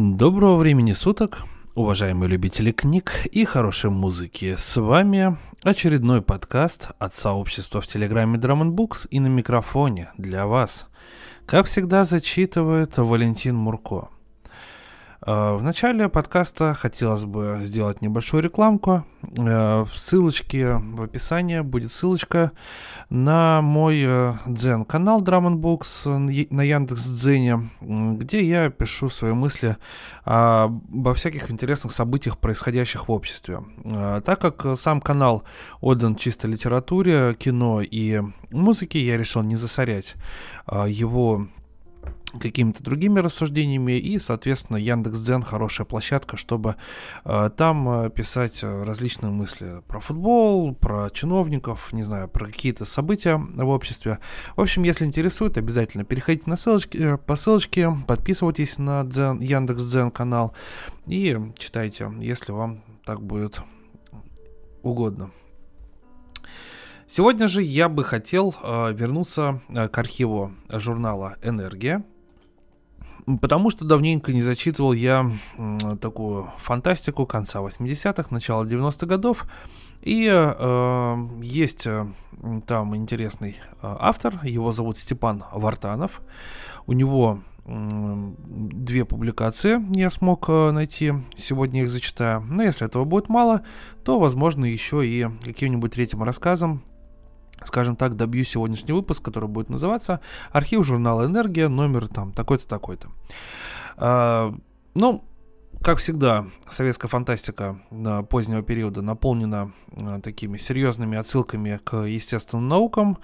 Доброго времени суток, уважаемые любители книг и хорошей музыки. С вами очередной подкаст от сообщества в Телеграме Drum Books и на микрофоне для вас. Как всегда зачитывает Валентин Мурко. Э, в начале подкаста хотелось бы сделать небольшую рекламку. Э, в ссылочке в описании будет ссылочка на мой э, дзен канал Drum Books на Яндекс Дзене, где я пишу свои мысли обо всяких интересных событиях, происходящих в обществе. Так как сам канал отдан чисто литературе, кино и музыке, я решил не засорять его какими-то другими рассуждениями и, соответственно, Яндекс.Дзен хорошая площадка, чтобы э, там э, писать различные мысли про футбол, про чиновников, не знаю, про какие-то события в обществе. В общем, если интересует, обязательно переходите на ссылочки, э, по ссылочке, подписывайтесь на Дзен, Яндекс.Дзен канал и читайте, если вам так будет угодно. Сегодня же я бы хотел э, вернуться э, к архиву журнала «Энергия», Потому что давненько не зачитывал я такую фантастику конца 80-х, начала 90-х годов. И э, есть э, там интересный э, автор, его зовут Степан Вартанов. У него две публикации я смог э, найти, сегодня их зачитаю. Но если этого будет мало, то, возможно, еще и каким-нибудь третьим рассказом скажем так, добью сегодняшний выпуск, который будет называться «Архив журнала «Энергия», номер там такой-то, такой-то». А, ну, как всегда, советская фантастика позднего периода наполнена а, такими серьезными отсылками к естественным наукам,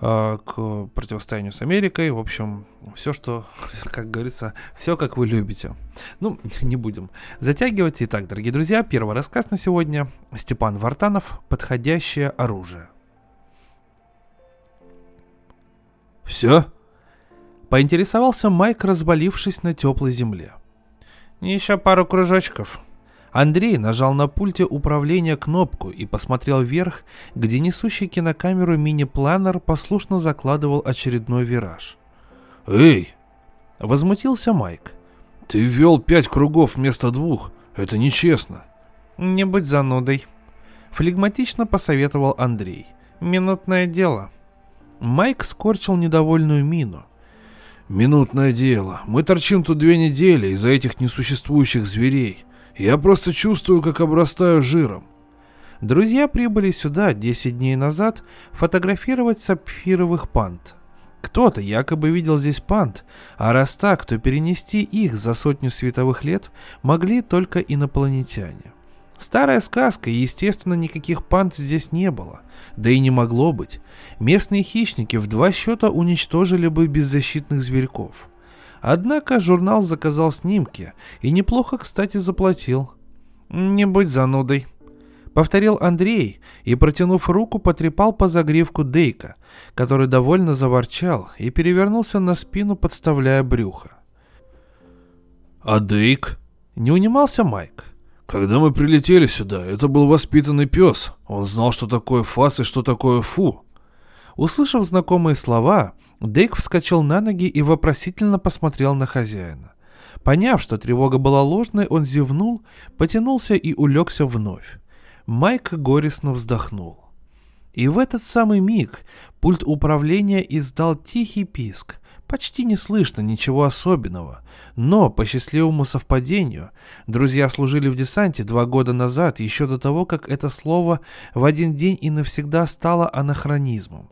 а, к противостоянию с Америкой. В общем, все, что, как говорится, все, как вы любите. Ну, не будем затягивать. Итак, дорогие друзья, первый рассказ на сегодня. Степан Вартанов «Подходящее оружие». «Все?» — поинтересовался Майк, развалившись на теплой земле. «Еще пару кружочков». Андрей нажал на пульте управления кнопку и посмотрел вверх, где несущий кинокамеру мини-планер послушно закладывал очередной вираж. «Эй!» — возмутился Майк. «Ты ввел пять кругов вместо двух. Это нечестно». «Не будь занудой», — флегматично посоветовал Андрей. «Минутное дело». Майк скорчил недовольную мину. «Минутное дело. Мы торчим тут две недели из-за этих несуществующих зверей. Я просто чувствую, как обрастаю жиром». Друзья прибыли сюда 10 дней назад фотографировать сапфировых панд. Кто-то якобы видел здесь панд, а раз так, то перенести их за сотню световых лет могли только инопланетяне. Старая сказка, и, естественно, никаких панд здесь не было. Да и не могло быть. Местные хищники в два счета уничтожили бы беззащитных зверьков. Однако журнал заказал снимки и неплохо, кстати, заплатил. «Не будь занудой», — повторил Андрей и, протянув руку, потрепал по загривку Дейка, который довольно заворчал и перевернулся на спину, подставляя брюхо. «А Дейк?» — не унимался Майк. Когда мы прилетели сюда, это был воспитанный пес. Он знал, что такое фас и что такое фу. Услышав знакомые слова, Дейк вскочил на ноги и вопросительно посмотрел на хозяина. Поняв, что тревога была ложной, он зевнул, потянулся и улегся вновь. Майк горестно вздохнул. И в этот самый миг пульт управления издал тихий писк, Почти не слышно ничего особенного, но, по счастливому совпадению, друзья служили в десанте два года назад, еще до того, как это слово в один день и навсегда стало анахронизмом.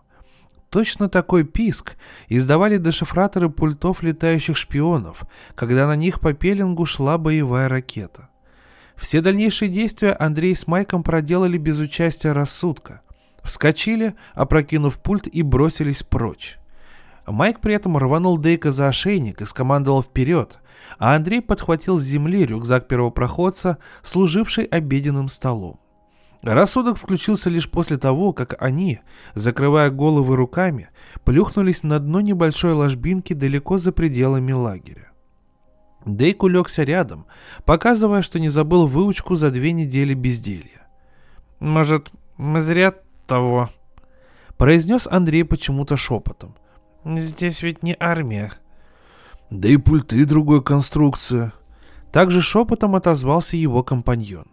Точно такой писк издавали дешифраторы пультов летающих шпионов, когда на них по пеленгу шла боевая ракета. Все дальнейшие действия Андрей с Майком проделали без участия рассудка. Вскочили, опрокинув пульт и бросились прочь. Майк при этом рванул Дейка за ошейник и скомандовал вперед, а Андрей подхватил с земли рюкзак первопроходца, служивший обеденным столом. Рассудок включился лишь после того, как они, закрывая головы руками, плюхнулись на дно небольшой ложбинки далеко за пределами лагеря. Дейк улегся рядом, показывая, что не забыл выучку за две недели безделья. «Может, мы зря того?» произнес Андрей почему-то шепотом. Здесь ведь не армия. Да и пульты другой конструкции. Также шепотом отозвался его компаньон.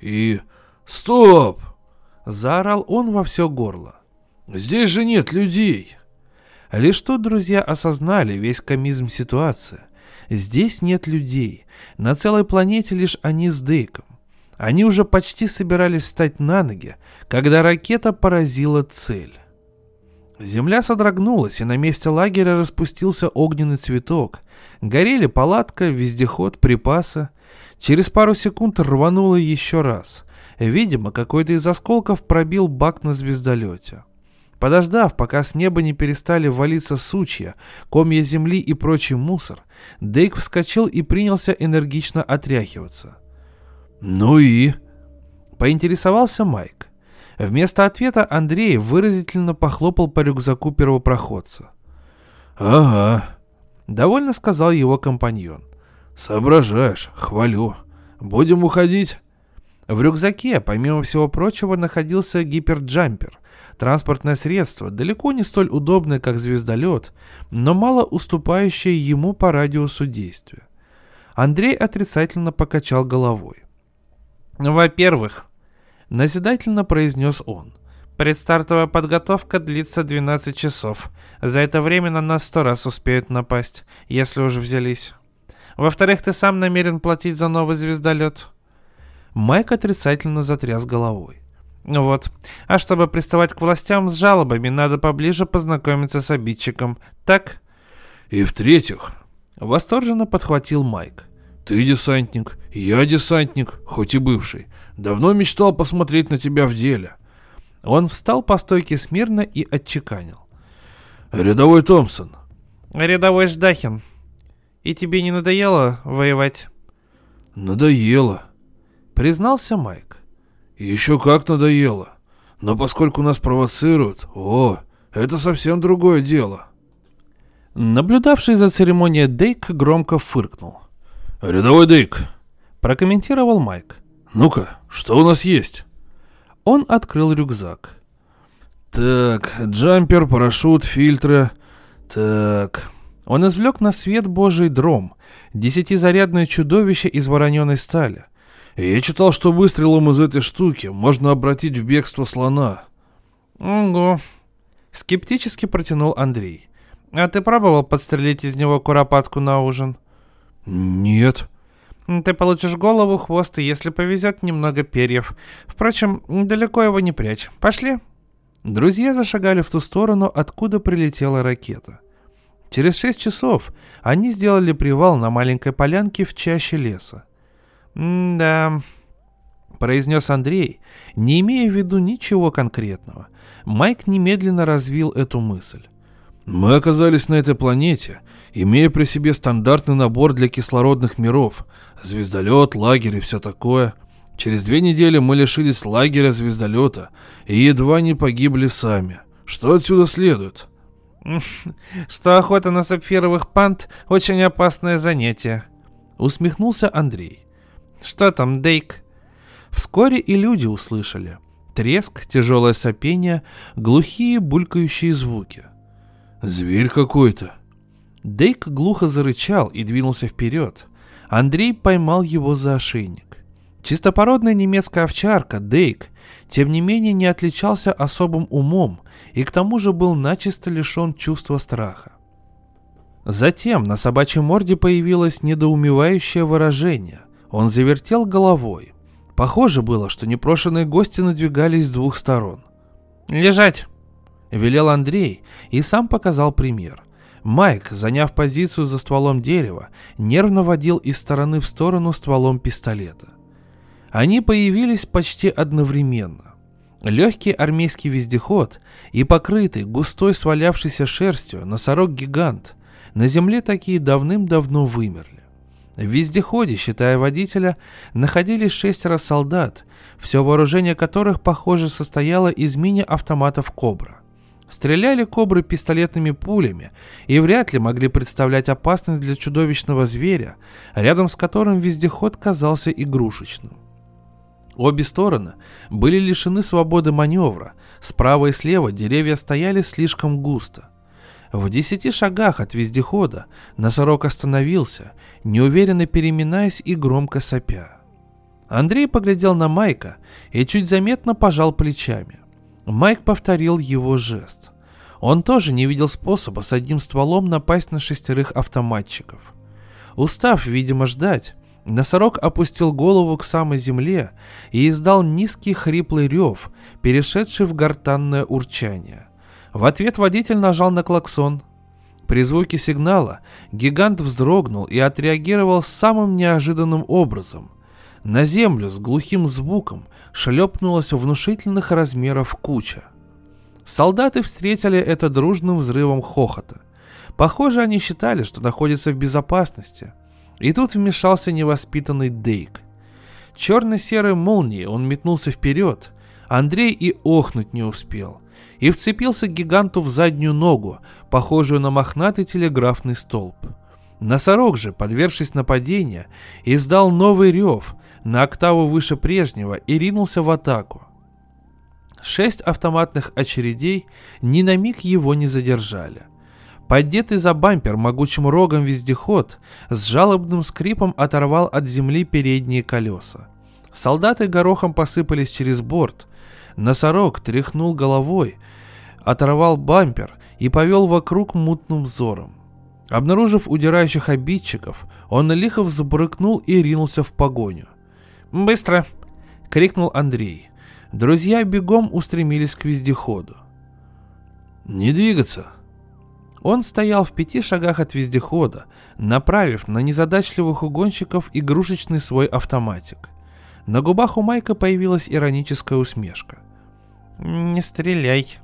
«И... стоп!» Заорал он во все горло. «Здесь же нет людей!» Лишь тут друзья осознали весь комизм ситуации. Здесь нет людей. На целой планете лишь они с Дейком. Они уже почти собирались встать на ноги, когда ракета поразила цель. Земля содрогнулась, и на месте лагеря распустился огненный цветок. Горели палатка, вездеход, припасы. Через пару секунд рвануло еще раз. Видимо, какой-то из осколков пробил бак на звездолете. Подождав, пока с неба не перестали валиться сучья, комья земли и прочий мусор, Дейк вскочил и принялся энергично отряхиваться. «Ну и?» — поинтересовался Майк. Вместо ответа Андрей выразительно похлопал по рюкзаку первопроходца. «Ага», — довольно сказал его компаньон. «Соображаешь, хвалю. Будем уходить?» В рюкзаке, помимо всего прочего, находился гиперджампер, транспортное средство, далеко не столь удобное, как звездолет, но мало уступающее ему по радиусу действия. Андрей отрицательно покачал головой. «Во-первых, Назидательно произнес он. Предстартовая подготовка длится 12 часов. За это время на нас сто раз успеют напасть, если уже взялись. Во-вторых, ты сам намерен платить за новый звездолет. Майк отрицательно затряс головой. Вот. А чтобы приставать к властям с жалобами, надо поближе познакомиться с обидчиком. Так? И в-третьих, восторженно подхватил Майк. Ты десантник, я десантник, хоть и бывший. Давно мечтал посмотреть на тебя в деле. Он встал по стойке смирно и отчеканил. Рядовой Томпсон. Рядовой Ждахин. И тебе не надоело воевать? Надоело. Признался Майк. Еще как надоело. Но поскольку нас провоцируют, о, это совсем другое дело. Наблюдавший за церемонией Дейк громко фыркнул. «Рядовой Дейк», — прокомментировал Майк. «Ну-ка, что у нас есть?» Он открыл рюкзак. «Так, джампер, парашют, фильтры. Так...» Он извлек на свет божий дром, десятизарядное чудовище из вороненой стали. «Я читал, что выстрелом из этой штуки можно обратить в бегство слона». «Ого», — скептически протянул Андрей. «А ты пробовал подстрелить из него куропатку на ужин?» «Нет». «Ты получишь голову, хвост и, если повезет, немного перьев. Впрочем, далеко его не прячь. Пошли». Друзья зашагали в ту сторону, откуда прилетела ракета. Через шесть часов они сделали привал на маленькой полянке в чаще леса. «Да», — произнес Андрей, не имея в виду ничего конкретного. Майк немедленно развил эту мысль. «Мы оказались на этой планете, имея при себе стандартный набор для кислородных миров, звездолет, лагерь и все такое. Через две недели мы лишились лагеря звездолета и едва не погибли сами. Что отсюда следует? Что охота на сапфировых пант – очень опасное занятие. Усмехнулся Андрей. Что там, Дейк? Вскоре и люди услышали. Треск, тяжелое сопение, глухие булькающие звуки. «Зверь какой-то», Дейк глухо зарычал и двинулся вперед. Андрей поймал его за ошейник. Чистопородная немецкая овчарка Дейк, тем не менее, не отличался особым умом и к тому же был начисто лишен чувства страха. Затем на собачьей морде появилось недоумевающее выражение. Он завертел головой. Похоже было, что непрошенные гости надвигались с двух сторон. «Лежать!» — велел Андрей и сам показал пример. Майк, заняв позицию за стволом дерева, нервно водил из стороны в сторону стволом пистолета. Они появились почти одновременно. Легкий армейский вездеход и покрытый густой свалявшейся шерстью носорог-гигант. На земле такие давным-давно вымерли. В вездеходе, считая водителя, находились шестеро солдат, все вооружение которых, похоже, состояло из мини-автоматов «Кобра». Стреляли кобры пистолетными пулями и вряд ли могли представлять опасность для чудовищного зверя, рядом с которым вездеход казался игрушечным. Обе стороны были лишены свободы маневра, справа и слева деревья стояли слишком густо. В десяти шагах от вездехода носорог остановился, неуверенно переминаясь и громко сопя. Андрей поглядел на Майка и чуть заметно пожал плечами. Майк повторил его жест. Он тоже не видел способа с одним стволом напасть на шестерых автоматчиков. Устав, видимо, ждать, носорог опустил голову к самой земле и издал низкий хриплый рев, перешедший в гортанное урчание. В ответ водитель нажал на клаксон. При звуке сигнала гигант вздрогнул и отреагировал самым неожиданным образом. На землю с глухим звуком шлепнулась внушительных размеров куча. Солдаты встретили это дружным взрывом хохота. Похоже, они считали, что находятся в безопасности. И тут вмешался невоспитанный Дейк. Черно-серой молнией он метнулся вперед. Андрей и охнуть не успел. И вцепился гиганту в заднюю ногу, похожую на мохнатый телеграфный столб. Носорог же, подвергшись нападению, издал новый рев, на октаву выше прежнего и ринулся в атаку. Шесть автоматных очередей ни на миг его не задержали. Поддетый за бампер могучим рогом вездеход с жалобным скрипом оторвал от земли передние колеса. Солдаты горохом посыпались через борт. Носорог тряхнул головой, оторвал бампер и повел вокруг мутным взором. Обнаружив удирающих обидчиков, он лихо взбрыкнул и ринулся в погоню. «Быстро!» — крикнул Андрей. Друзья бегом устремились к вездеходу. «Не двигаться!» Он стоял в пяти шагах от вездехода, направив на незадачливых угонщиков игрушечный свой автоматик. На губах у Майка появилась ироническая усмешка. «Не стреляй!»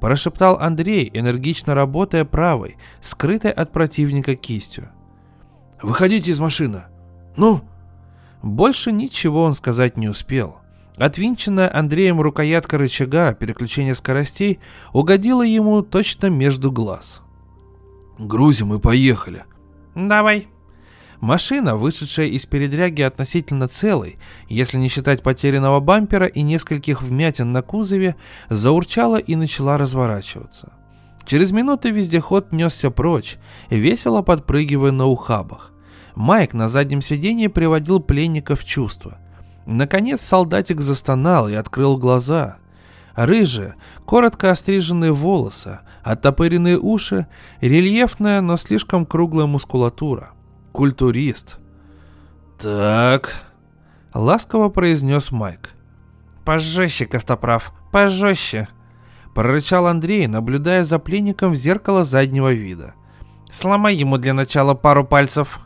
Прошептал Андрей, энергично работая правой, скрытой от противника кистью. «Выходите из машины!» «Ну!» Больше ничего он сказать не успел. Отвинченная Андреем рукоятка рычага переключения скоростей угодила ему точно между глаз. «Грузим и поехали!» «Давай!» Машина, вышедшая из передряги относительно целой, если не считать потерянного бампера и нескольких вмятин на кузове, заурчала и начала разворачиваться. Через минуту вездеход несся прочь, весело подпрыгивая на ухабах. Майк на заднем сиденье приводил пленника в чувство. Наконец солдатик застонал и открыл глаза. Рыжие, коротко остриженные волосы, оттопыренные уши, рельефная, но слишком круглая мускулатура. Культурист. «Так...» — ласково произнес Майк. «Пожестче, Костоправ, пожестче!» — прорычал Андрей, наблюдая за пленником в зеркало заднего вида. «Сломай ему для начала пару пальцев!»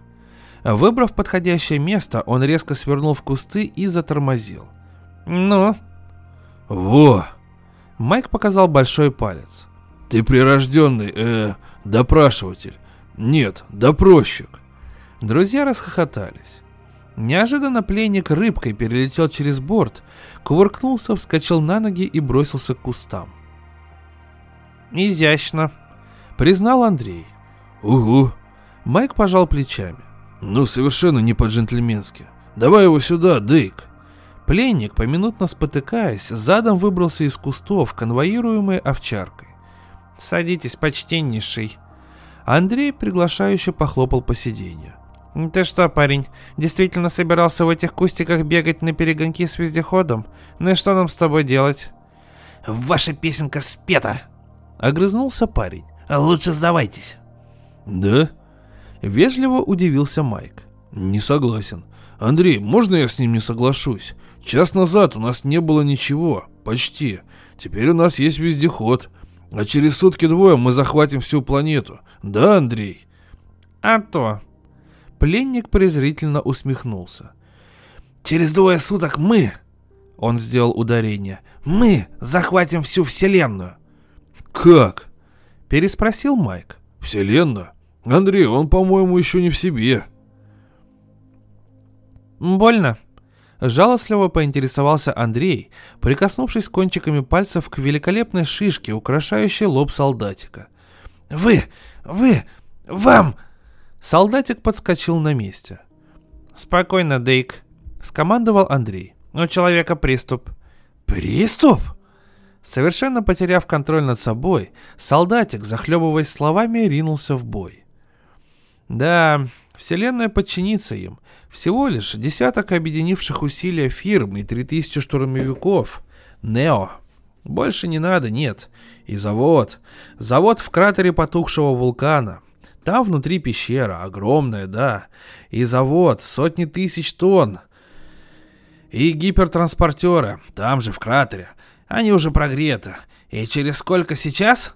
Выбрав подходящее место, он резко свернул в кусты и затормозил. «Ну?» «Во!» Майк показал большой палец. «Ты прирожденный, э, допрашиватель. Нет, допросчик». Друзья расхохотались. Неожиданно пленник рыбкой перелетел через борт, кувыркнулся, вскочил на ноги и бросился к кустам. «Изящно», — признал Андрей. «Угу». Майк пожал плечами. Ну, совершенно не по-джентльменски. Давай его сюда, Дейк. Пленник, поминутно спотыкаясь, задом выбрался из кустов, конвоируемый овчаркой. «Садитесь, почтеннейший». Андрей приглашающе похлопал по сиденью. «Ты что, парень, действительно собирался в этих кустиках бегать на перегонки с вездеходом? Ну и что нам с тобой делать?» «Ваша песенка спета!» Огрызнулся парень. «Лучше сдавайтесь». «Да?» Вежливо удивился Майк. «Не согласен. Андрей, можно я с ним не соглашусь? Час назад у нас не было ничего. Почти. Теперь у нас есть вездеход. А через сутки-двое мы захватим всю планету. Да, Андрей?» «А то». Пленник презрительно усмехнулся. «Через двое суток мы...» Он сделал ударение. «Мы захватим всю Вселенную». «Как?» Переспросил Майк. «Вселенную? Андрей, он, по-моему, еще не в себе. Больно. Жалостливо поинтересовался Андрей, прикоснувшись кончиками пальцев к великолепной шишке, украшающей лоб солдатика. «Вы! Вы! Вам!» Солдатик подскочил на месте. «Спокойно, Дейк», — скомандовал Андрей. «У человека приступ». «Приступ?» Совершенно потеряв контроль над собой, солдатик, захлебываясь словами, ринулся в бой. Да, Вселенная подчинится им. Всего лишь десяток объединивших усилия фирм и три тысячи штурмовиков. Нео. Больше не надо, нет. И завод. Завод в кратере потухшего вулкана. Там внутри пещера, огромная, да. И завод, сотни тысяч тонн. И гипертранспортеры, там же в кратере. Они уже прогреты. И через сколько сейчас?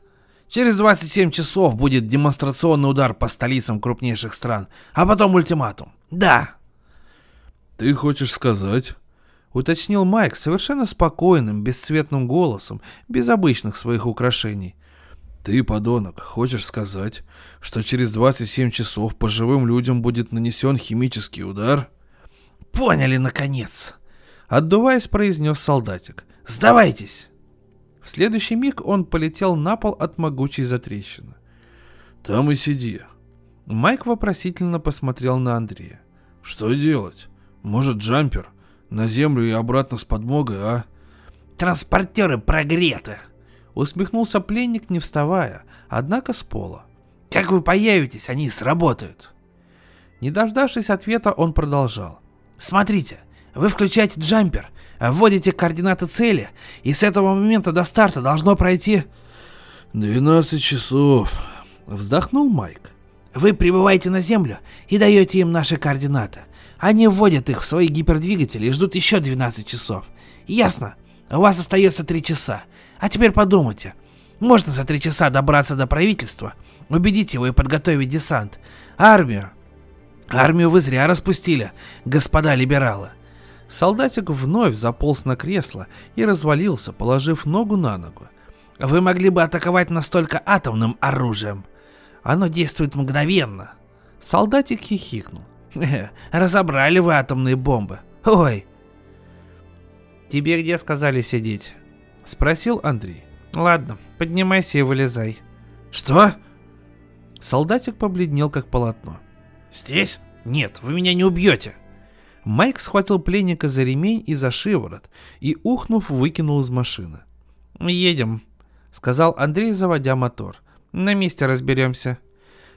Через 27 часов будет демонстрационный удар по столицам крупнейших стран, а потом ультиматум. Да. Ты хочешь сказать? Уточнил Майк совершенно спокойным, бесцветным голосом, без обычных своих украшений. Ты, подонок, хочешь сказать, что через 27 часов по живым людям будет нанесен химический удар? Поняли, наконец. Отдуваясь, произнес солдатик. Сдавайтесь. В следующий миг он полетел на пол от могучей затрещины. «Там и сиди». Майк вопросительно посмотрел на Андрея. «Что делать? Может, джампер? На землю и обратно с подмогой, а?» «Транспортеры прогреты!» Усмехнулся пленник, не вставая, однако с пола. «Как вы появитесь, они сработают!» Не дождавшись ответа, он продолжал. «Смотрите, вы включаете джампер, вводите координаты цели, и с этого момента до старта должно пройти... 12 часов. Вздохнул Майк. Вы прибываете на Землю и даете им наши координаты. Они вводят их в свои гипердвигатели и ждут еще 12 часов. Ясно? У вас остается 3 часа. А теперь подумайте. Можно за 3 часа добраться до правительства, убедить его и подготовить десант. Армию. Армию вы зря распустили, господа либералы. Солдатик вновь заполз на кресло и развалился, положив ногу на ногу. «Вы могли бы атаковать настолько атомным оружием. Оно действует мгновенно». Солдатик хихикнул. «Разобрали вы атомные бомбы. Ой!» «Тебе где сказали сидеть?» Спросил Андрей. «Ладно, поднимайся и вылезай». «Что?» Солдатик побледнел, как полотно. «Здесь? Нет, вы меня не убьете!» Майк схватил пленника за ремень и за шиворот и, ухнув, выкинул из машины. «Едем», — сказал Андрей, заводя мотор. «На месте разберемся».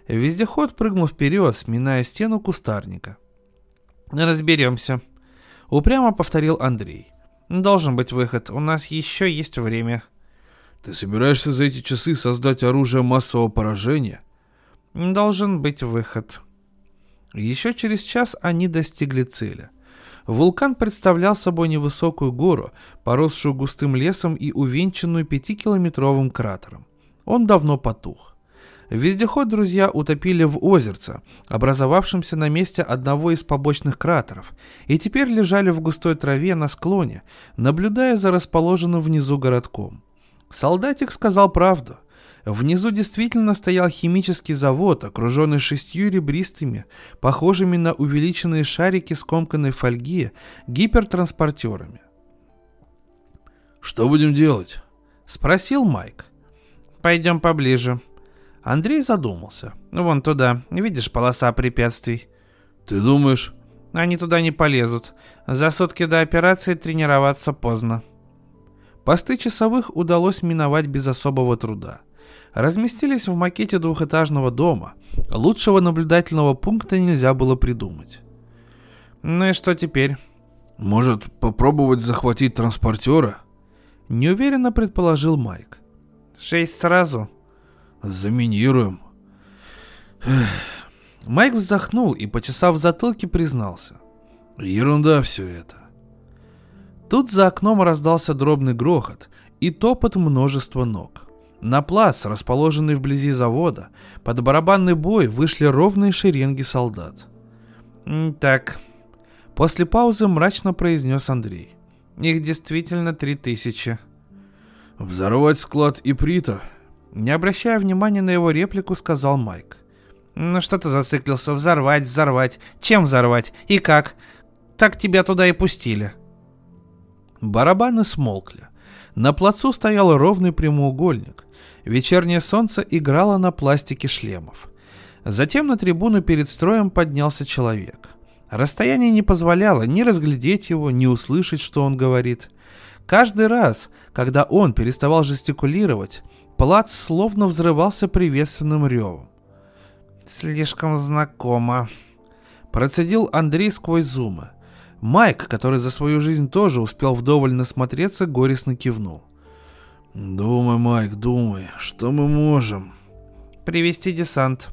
Вездеход прыгнул вперед, сминая стену кустарника. «Разберемся», — упрямо повторил Андрей. «Должен быть выход, у нас еще есть время». «Ты собираешься за эти часы создать оружие массового поражения?» «Должен быть выход», еще через час они достигли цели. Вулкан представлял собой невысокую гору, поросшую густым лесом и увенчанную пятикилометровым кратером. Он давно потух. Вездеход друзья утопили в озерце, образовавшемся на месте одного из побочных кратеров, и теперь лежали в густой траве на склоне, наблюдая за расположенным внизу городком. Солдатик сказал правду – Внизу действительно стоял химический завод, окруженный шестью ребристыми, похожими на увеличенные шарики скомканной фольги, гипертранспортерами. «Что будем делать?» — спросил Майк. «Пойдем поближе». Андрей задумался. «Вон туда. Видишь полоса препятствий?» «Ты думаешь?» «Они туда не полезут. За сутки до операции тренироваться поздно». Посты часовых удалось миновать без особого труда разместились в макете двухэтажного дома. Лучшего наблюдательного пункта нельзя было придумать. Ну и что теперь? Может, попробовать захватить транспортера? Неуверенно предположил Майк. Шесть сразу? Заминируем. Майк вздохнул и, почесав затылки, признался. Ерунда все это. Тут за окном раздался дробный грохот и топот множества ног. На плац, расположенный вблизи завода, под барабанный бой вышли ровные шеренги солдат. «Так», — после паузы мрачно произнес Андрей. «Их действительно три тысячи». «Взорвать склад Иприта?» Не обращая внимания на его реплику, сказал Майк. «Ну что ты зациклился? Взорвать, взорвать. Чем взорвать? И как? Так тебя туда и пустили». Барабаны смолкли. На плацу стоял ровный прямоугольник. Вечернее солнце играло на пластике шлемов. Затем на трибуну перед строем поднялся человек. Расстояние не позволяло ни разглядеть его, ни услышать, что он говорит. Каждый раз, Когда он переставал жестикулировать, плац словно взрывался приветственным ревом. «Слишком знакомо», — процедил Андрей сквозь зумы. Майк, который за свою жизнь тоже успел вдоволь насмотреться, горестно кивнул. «Думай, Майк, думай, что мы можем?» «Привести десант.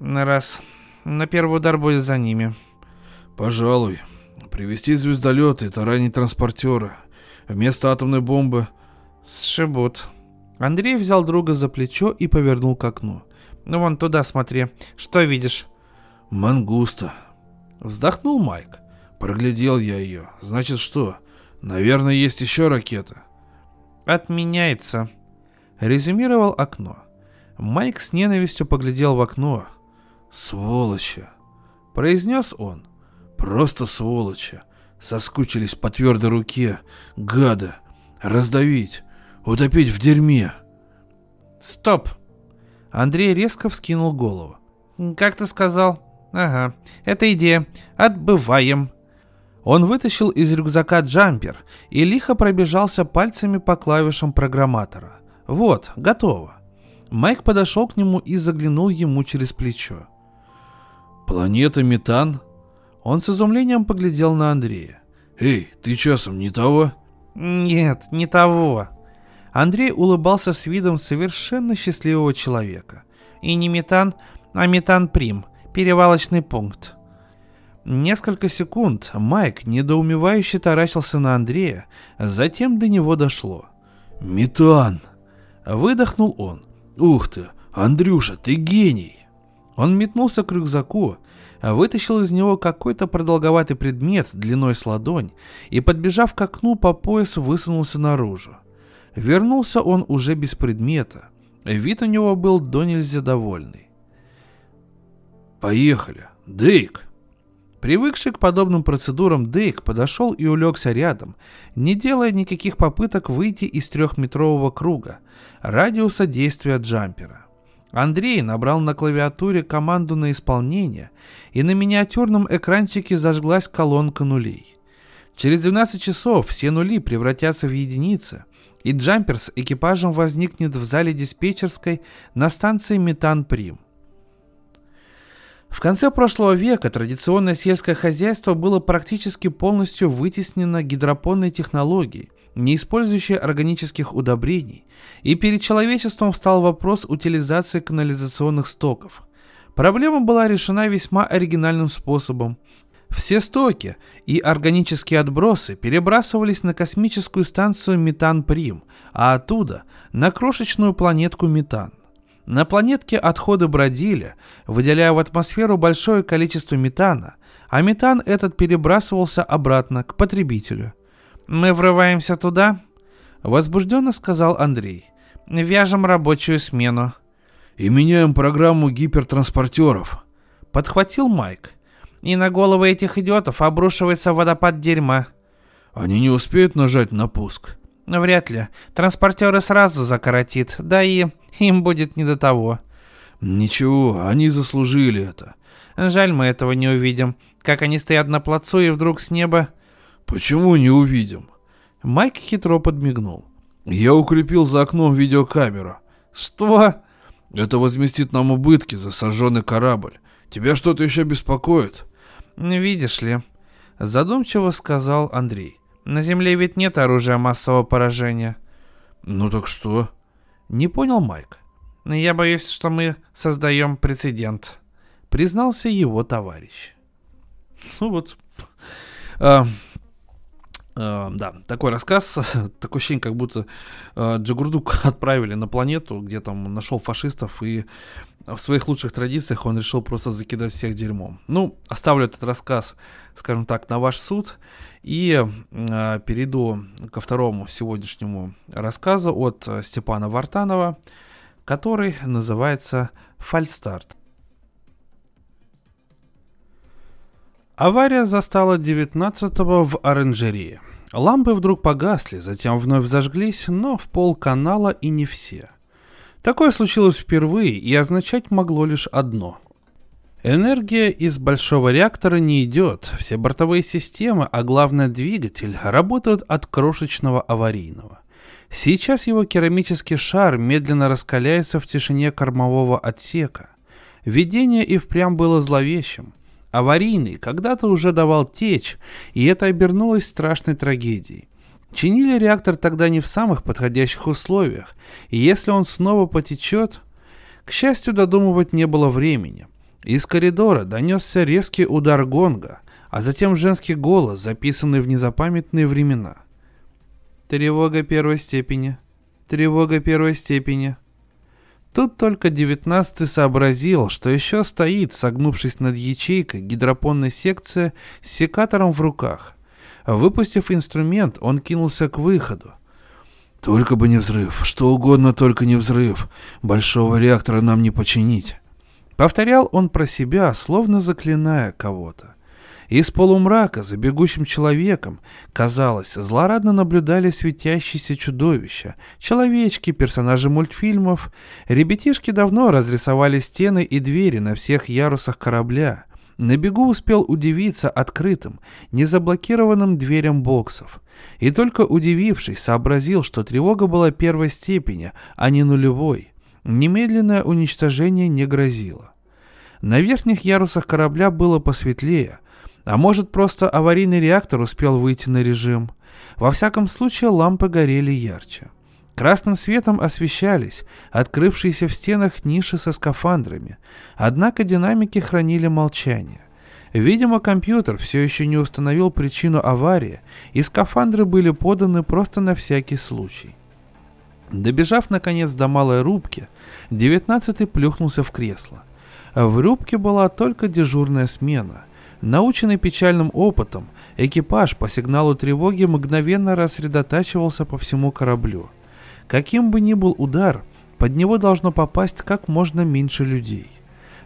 Раз. На первый удар будет за ними». «Пожалуй. Привести звездолеты и таранить транспортера. Вместо атомной бомбы...» «Сшибут». Андрей взял друга за плечо и повернул к окну. «Ну вон туда смотри. Что видишь?» «Мангуста», Вздохнул Майк. Проглядел я ее. Значит что? Наверное, есть еще ракета. Отменяется. Резюмировал окно. Майк с ненавистью поглядел в окно. Сволочи. Произнес он. Просто сволочи. Соскучились по твердой руке. Гада. Раздавить. Утопить в дерьме. Стоп. Андрей резко вскинул голову. Как ты сказал? Ага, это идея. Отбываем. Он вытащил из рюкзака джампер и лихо пробежался пальцами по клавишам программатора. Вот, готово. Майк подошел к нему и заглянул ему через плечо. «Планета Метан?» Он с изумлением поглядел на Андрея. «Эй, ты часом не того?» «Нет, не того». Андрей улыбался с видом совершенно счастливого человека. «И не метан, а метан-прим перевалочный пункт. Несколько секунд Майк недоумевающе таращился на Андрея, затем до него дошло. «Метан!» — выдохнул он. «Ух ты, Андрюша, ты гений!» Он метнулся к рюкзаку, вытащил из него какой-то продолговатый предмет длиной с ладонь и, подбежав к окну по пояс, высунулся наружу. Вернулся он уже без предмета. Вид у него был до нельзя довольный. «Поехали! Дейк!» Привыкший к подобным процедурам, Дейк подошел и улегся рядом, не делая никаких попыток выйти из трехметрового круга, радиуса действия джампера. Андрей набрал на клавиатуре команду на исполнение, и на миниатюрном экранчике зажглась колонка нулей. Через 12 часов все нули превратятся в единицы, и джампер с экипажем возникнет в зале диспетчерской на станции Метан Прим. В конце прошлого века традиционное сельское хозяйство было практически полностью вытеснено гидропонной технологией, не использующей органических удобрений, и перед человечеством встал вопрос утилизации канализационных стоков. Проблема была решена весьма оригинальным способом. Все стоки и органические отбросы перебрасывались на космическую станцию Метан-Прим, а оттуда на крошечную планетку Метан. На планетке отходы бродили, выделяя в атмосферу большое количество метана, а метан этот перебрасывался обратно к потребителю. «Мы врываемся туда?» — возбужденно сказал Андрей. «Вяжем рабочую смену». «И меняем программу гипертранспортеров», — подхватил Майк. «И на головы этих идиотов обрушивается водопад дерьма». «Они не успеют нажать на пуск?» «Вряд ли. Транспортеры сразу закоротит, да и им будет не до того. Ничего, они заслужили это. Жаль, мы этого не увидим. Как они стоят на плацу и вдруг с неба... Почему не увидим? Майк хитро подмигнул. Я укрепил за окном видеокамеру. Что? Это возместит нам убытки за сожженный корабль. Тебя что-то еще беспокоит? Видишь ли, задумчиво сказал Андрей. На Земле ведь нет оружия массового поражения. Ну так что? Не понял Майк. Я боюсь, что мы создаем прецедент, признался его товарищ. Ну вот. А, а, да, такой рассказ. Такое ощущение, как будто а, Джагурдук отправили на планету, где там нашел фашистов, и в своих лучших традициях он решил просто закидать всех дерьмом. Ну, оставлю этот рассказ, скажем так, на ваш суд. И э, перейду ко второму сегодняшнему рассказу от э, Степана Вартанова, который называется «Фальстарт». Авария застала 19-го в оранжерее. Лампы вдруг погасли, затем вновь зажглись, но в пол канала и не все. Такое случилось впервые и означать могло лишь одно. Энергия из большого реактора не идет. Все бортовые системы, а главное двигатель, работают от крошечного аварийного. Сейчас его керамический шар медленно раскаляется в тишине кормового отсека. Видение и впрямь было зловещим. Аварийный когда-то уже давал течь, и это обернулось страшной трагедией. Чинили реактор тогда не в самых подходящих условиях, и если он снова потечет... К счастью, додумывать не было времени. Из коридора донесся резкий удар гонга, а затем женский голос, записанный в незапамятные времена. «Тревога первой степени. Тревога первой степени». Тут только девятнадцатый сообразил, что еще стоит, согнувшись над ячейкой, гидропонной секция с секатором в руках. Выпустив инструмент, он кинулся к выходу. «Только бы не взрыв, что угодно, только не взрыв. Большого реактора нам не починить». Повторял он про себя, словно заклиная кого-то. Из полумрака за бегущим человеком, казалось, злорадно наблюдали светящиеся чудовища, человечки, персонажи мультфильмов. Ребятишки давно разрисовали стены и двери на всех ярусах корабля. На бегу успел удивиться открытым, незаблокированным дверям боксов. И только удивившись, сообразил, что тревога была первой степени, а не нулевой. Немедленное уничтожение не грозило. На верхних ярусах корабля было посветлее, а может просто аварийный реактор успел выйти на режим. Во всяком случае лампы горели ярче. Красным светом освещались открывшиеся в стенах ниши со скафандрами, однако динамики хранили молчание. Видимо, компьютер все еще не установил причину аварии, и скафандры были поданы просто на всякий случай. Добежав, наконец, до малой рубки, девятнадцатый плюхнулся в кресло. В рубке была только дежурная смена. Наученный печальным опытом, экипаж по сигналу тревоги мгновенно рассредотачивался по всему кораблю. Каким бы ни был удар, под него должно попасть как можно меньше людей.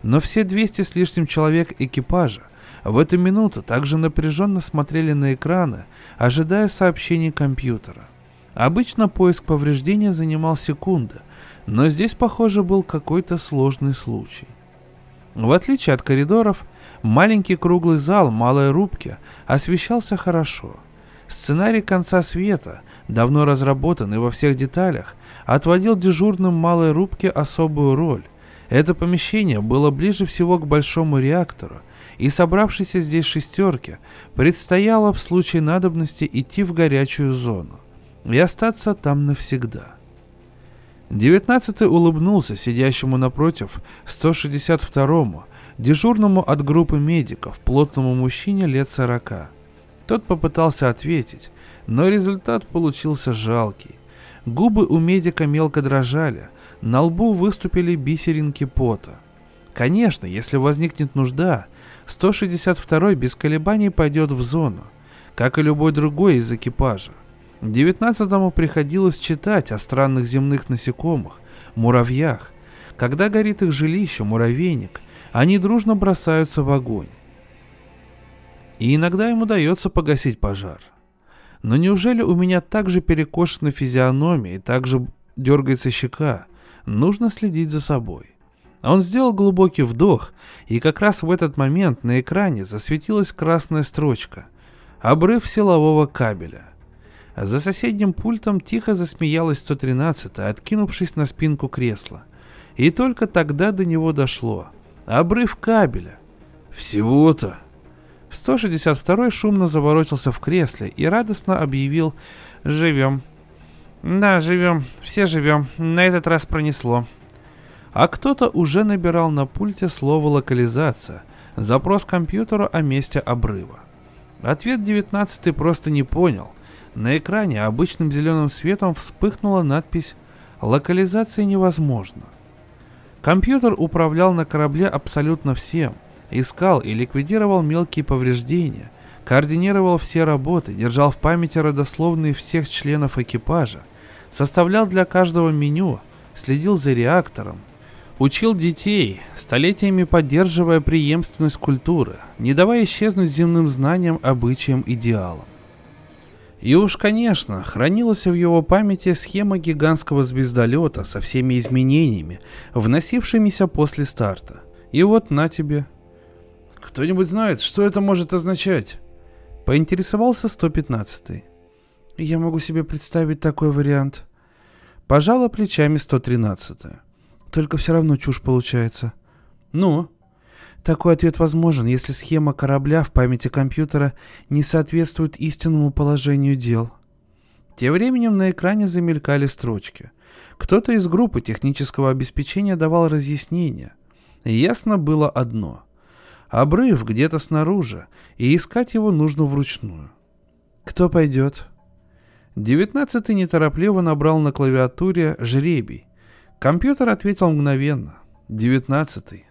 Но все 200 с лишним человек экипажа в эту минуту также напряженно смотрели на экраны, ожидая сообщений компьютера. Обычно поиск повреждения занимал секунды, но здесь, похоже, был какой-то сложный случай. В отличие от коридоров, маленький круглый зал малой рубки освещался хорошо. Сценарий конца света, давно разработанный во всех деталях, отводил дежурным малой рубке особую роль. Это помещение было ближе всего к большому реактору, и собравшейся здесь шестерке предстояло в случае надобности идти в горячую зону и остаться там навсегда. Девятнадцатый улыбнулся сидящему напротив 162-му, дежурному от группы медиков, плотному мужчине лет сорока. Тот попытался ответить, но результат получился жалкий. Губы у медика мелко дрожали, на лбу выступили бисеринки пота. Конечно, если возникнет нужда, 162-й без колебаний пойдет в зону, как и любой другой из экипажа. Девятнадцатому приходилось читать о странных земных насекомых, муравьях. Когда горит их жилище, муравейник, они дружно бросаются в огонь. И иногда им удается погасить пожар. Но неужели у меня так же перекошена физиономия и так же дергается щека? Нужно следить за собой. Он сделал глубокий вдох, и как раз в этот момент на экране засветилась красная строчка «Обрыв силового кабеля». За соседним пультом тихо засмеялась 113-я, откинувшись на спинку кресла. И только тогда до него дошло. Обрыв кабеля. Всего-то. 162-й шумно заворочился в кресле и радостно объявил «Живем». «Да, живем. Все живем. На этот раз пронесло». А кто-то уже набирал на пульте слово «локализация», запрос компьютеру о месте обрыва. Ответ 19 просто не понял. На экране обычным зеленым светом вспыхнула надпись «Локализация невозможна». Компьютер управлял на корабле абсолютно всем, искал и ликвидировал мелкие повреждения, координировал все работы, держал в памяти родословные всех членов экипажа, составлял для каждого меню, следил за реактором, учил детей, столетиями поддерживая преемственность культуры, не давая исчезнуть земным знаниям, обычаям, идеалам. И уж, конечно, хранилась в его памяти схема гигантского звездолета со всеми изменениями, вносившимися после старта. И вот на тебе. Кто-нибудь знает, что это может означать? Поинтересовался 115. Я могу себе представить такой вариант. Пожала плечами 113. Только все равно чушь получается. Ну? Такой ответ возможен, если схема корабля в памяти компьютера не соответствует истинному положению дел. Тем временем на экране замелькали строчки. Кто-то из группы технического обеспечения давал разъяснения. Ясно было одно. Обрыв где-то снаружи, и искать его нужно вручную. Кто пойдет? Девятнадцатый неторопливо набрал на клавиатуре «Жребий». Компьютер ответил мгновенно. Девятнадцатый.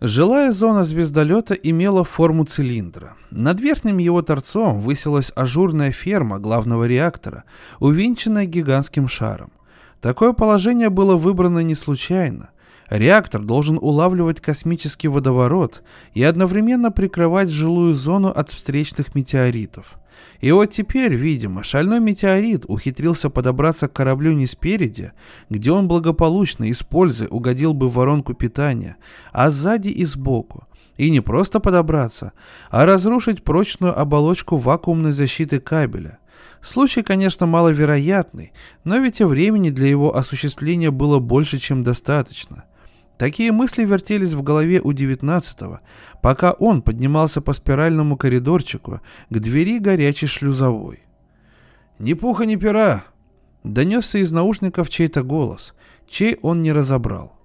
Жилая зона звездолета имела форму цилиндра. Над верхним его торцом высилась ажурная ферма главного реактора, увенчанная гигантским шаром. Такое положение было выбрано не случайно. Реактор должен улавливать космический водоворот и одновременно прикрывать жилую зону от встречных метеоритов. И вот теперь, видимо, шальной метеорит ухитрился подобраться к кораблю не спереди, где он благополучно, используя, угодил бы в воронку питания, а сзади и сбоку. И не просто подобраться, а разрушить прочную оболочку вакуумной защиты кабеля. Случай, конечно, маловероятный, но ведь и времени для его осуществления было больше, чем достаточно – Такие мысли вертелись в голове у девятнадцатого, пока он поднимался по спиральному коридорчику к двери горячей шлюзовой. «Ни пуха, ни пера!» — донесся из наушников чей-то голос, чей он не разобрал.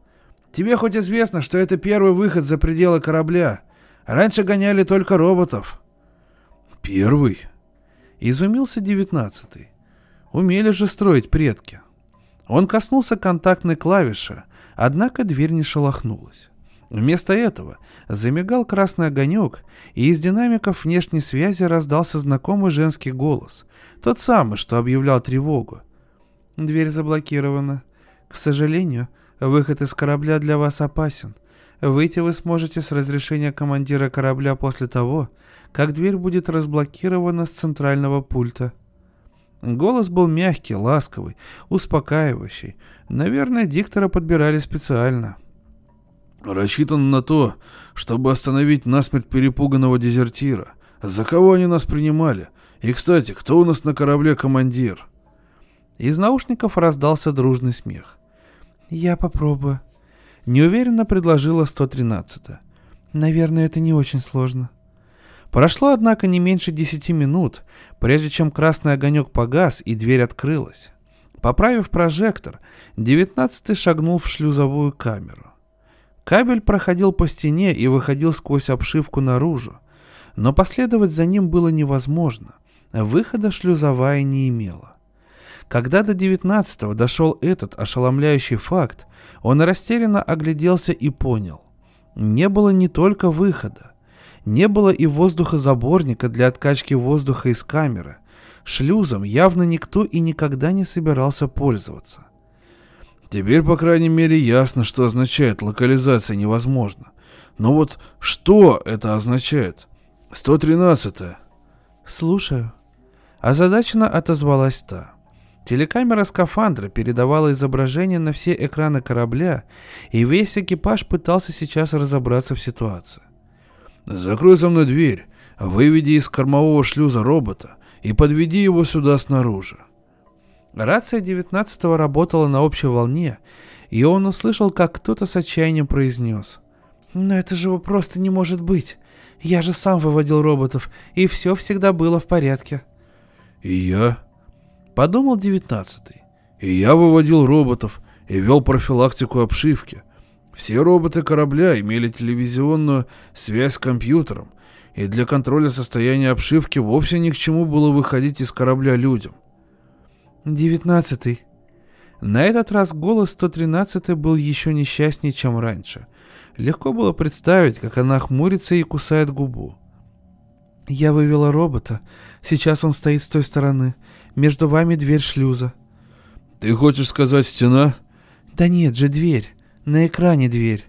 «Тебе хоть известно, что это первый выход за пределы корабля. Раньше гоняли только роботов». «Первый?» — изумился девятнадцатый. Умели же строить предки. Он коснулся контактной клавиши, Однако дверь не шелохнулась. Вместо этого замигал красный огонек, и из динамиков внешней связи раздался знакомый женский голос, тот самый, что объявлял тревогу. «Дверь заблокирована. К сожалению, выход из корабля для вас опасен. Выйти вы сможете с разрешения командира корабля после того, как дверь будет разблокирована с центрального пульта». Голос был мягкий, ласковый, успокаивающий. Наверное, диктора подбирали специально. «Рассчитан на то, чтобы остановить насмерть перепуганного дезертира. За кого они нас принимали? И, кстати, кто у нас на корабле командир?» Из наушников раздался дружный смех. «Я попробую», — неуверенно предложила 113-я. «Наверное, это не очень сложно». Прошло, однако, не меньше десяти минут, прежде чем красный огонек погас и дверь открылась. Поправив прожектор, девятнадцатый шагнул в шлюзовую камеру. Кабель проходил по стене и выходил сквозь обшивку наружу, но последовать за ним было невозможно, выхода шлюзовая не имела. Когда до девятнадцатого дошел этот ошеломляющий факт, он растерянно огляделся и понял. Не было не только выхода, не было и воздухозаборника для откачки воздуха из камеры. Шлюзом явно никто и никогда не собирался пользоваться. Теперь, по крайней мере, ясно, что означает локализация невозможно. Но вот что это означает? 113-е. Слушаю. Озадаченно отозвалась та. Телекамера скафандра передавала изображение на все экраны корабля, и весь экипаж пытался сейчас разобраться в ситуации. Закрой за мной дверь, выведи из кормового шлюза робота и подведи его сюда снаружи. Рация девятнадцатого работала на общей волне, и он услышал, как кто-то с отчаянием произнес. «Но это же просто не может быть. Я же сам выводил роботов, и все всегда было в порядке». «И я?» — подумал девятнадцатый. «И я выводил роботов и вел профилактику обшивки. Все роботы корабля имели телевизионную связь с компьютером, и для контроля состояния обшивки вовсе ни к чему было выходить из корабля людям. Девятнадцатый. На этот раз голос 113 был еще несчастнее, чем раньше. Легко было представить, как она хмурится и кусает губу. «Я вывела робота. Сейчас он стоит с той стороны. Между вами дверь шлюза». «Ты хочешь сказать стена?» «Да нет же, дверь. На экране дверь.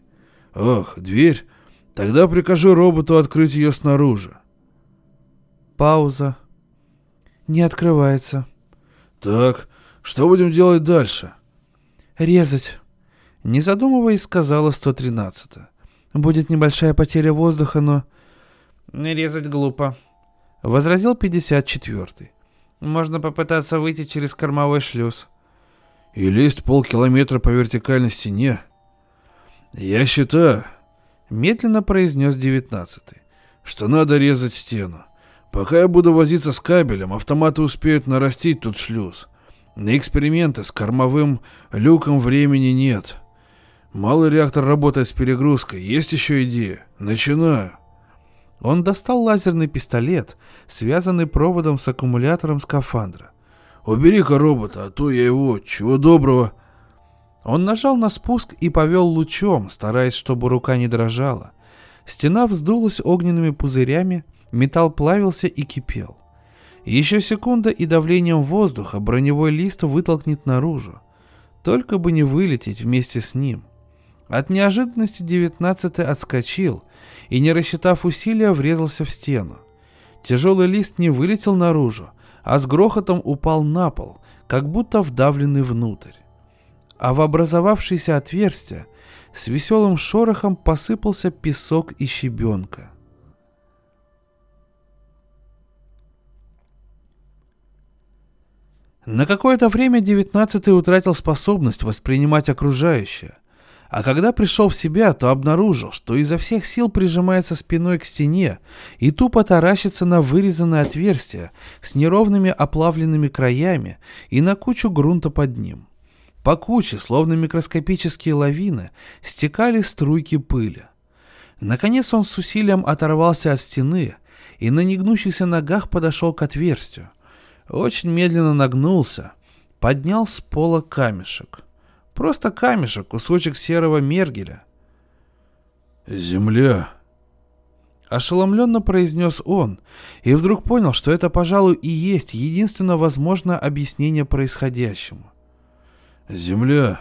Ох, дверь? Тогда прикажу роботу открыть ее снаружи. Пауза. Не открывается. Так, что будем делать дальше? Резать. Не задумываясь, сказала 113 Будет небольшая потеря воздуха, но... Не резать глупо. Возразил 54-й. Можно попытаться выйти через кормовой шлюз. И лезть полкилометра по вертикальной стене. Я считаю, медленно произнес 19-й, что надо резать стену. Пока я буду возиться с кабелем, автоматы успеют нарастить тут шлюз. На эксперименты с кормовым люком времени нет. Малый реактор работает с перегрузкой. Есть еще идея? Начинаю. Он достал лазерный пистолет, связанный проводом с аккумулятором скафандра. «Убери-ка робота, а то я его, чего доброго...» Он нажал на спуск и повел лучом, стараясь, чтобы рука не дрожала. Стена вздулась огненными пузырями, металл плавился и кипел. Еще секунда, и давлением воздуха броневой лист вытолкнет наружу. Только бы не вылететь вместе с ним. От неожиданности девятнадцатый отскочил и, не рассчитав усилия, врезался в стену. Тяжелый лист не вылетел наружу, а с грохотом упал на пол, как будто вдавленный внутрь. А в образовавшееся отверстие с веселым шорохом посыпался песок и щебенка. На какое-то время девятнадцатый утратил способность воспринимать окружающее, а когда пришел в себя, то обнаружил, что изо всех сил прижимается спиной к стене и тупо таращится на вырезанное отверстие с неровными оплавленными краями и на кучу грунта под ним. По куче, словно микроскопические лавины, стекали струйки пыли. Наконец он с усилием оторвался от стены и на негнущихся ногах подошел к отверстию. Очень медленно нагнулся, поднял с пола камешек — Просто камешек, кусочек серого мергеля. «Земля!» Ошеломленно произнес он, и вдруг понял, что это, пожалуй, и есть единственно возможное объяснение происходящему. «Земля!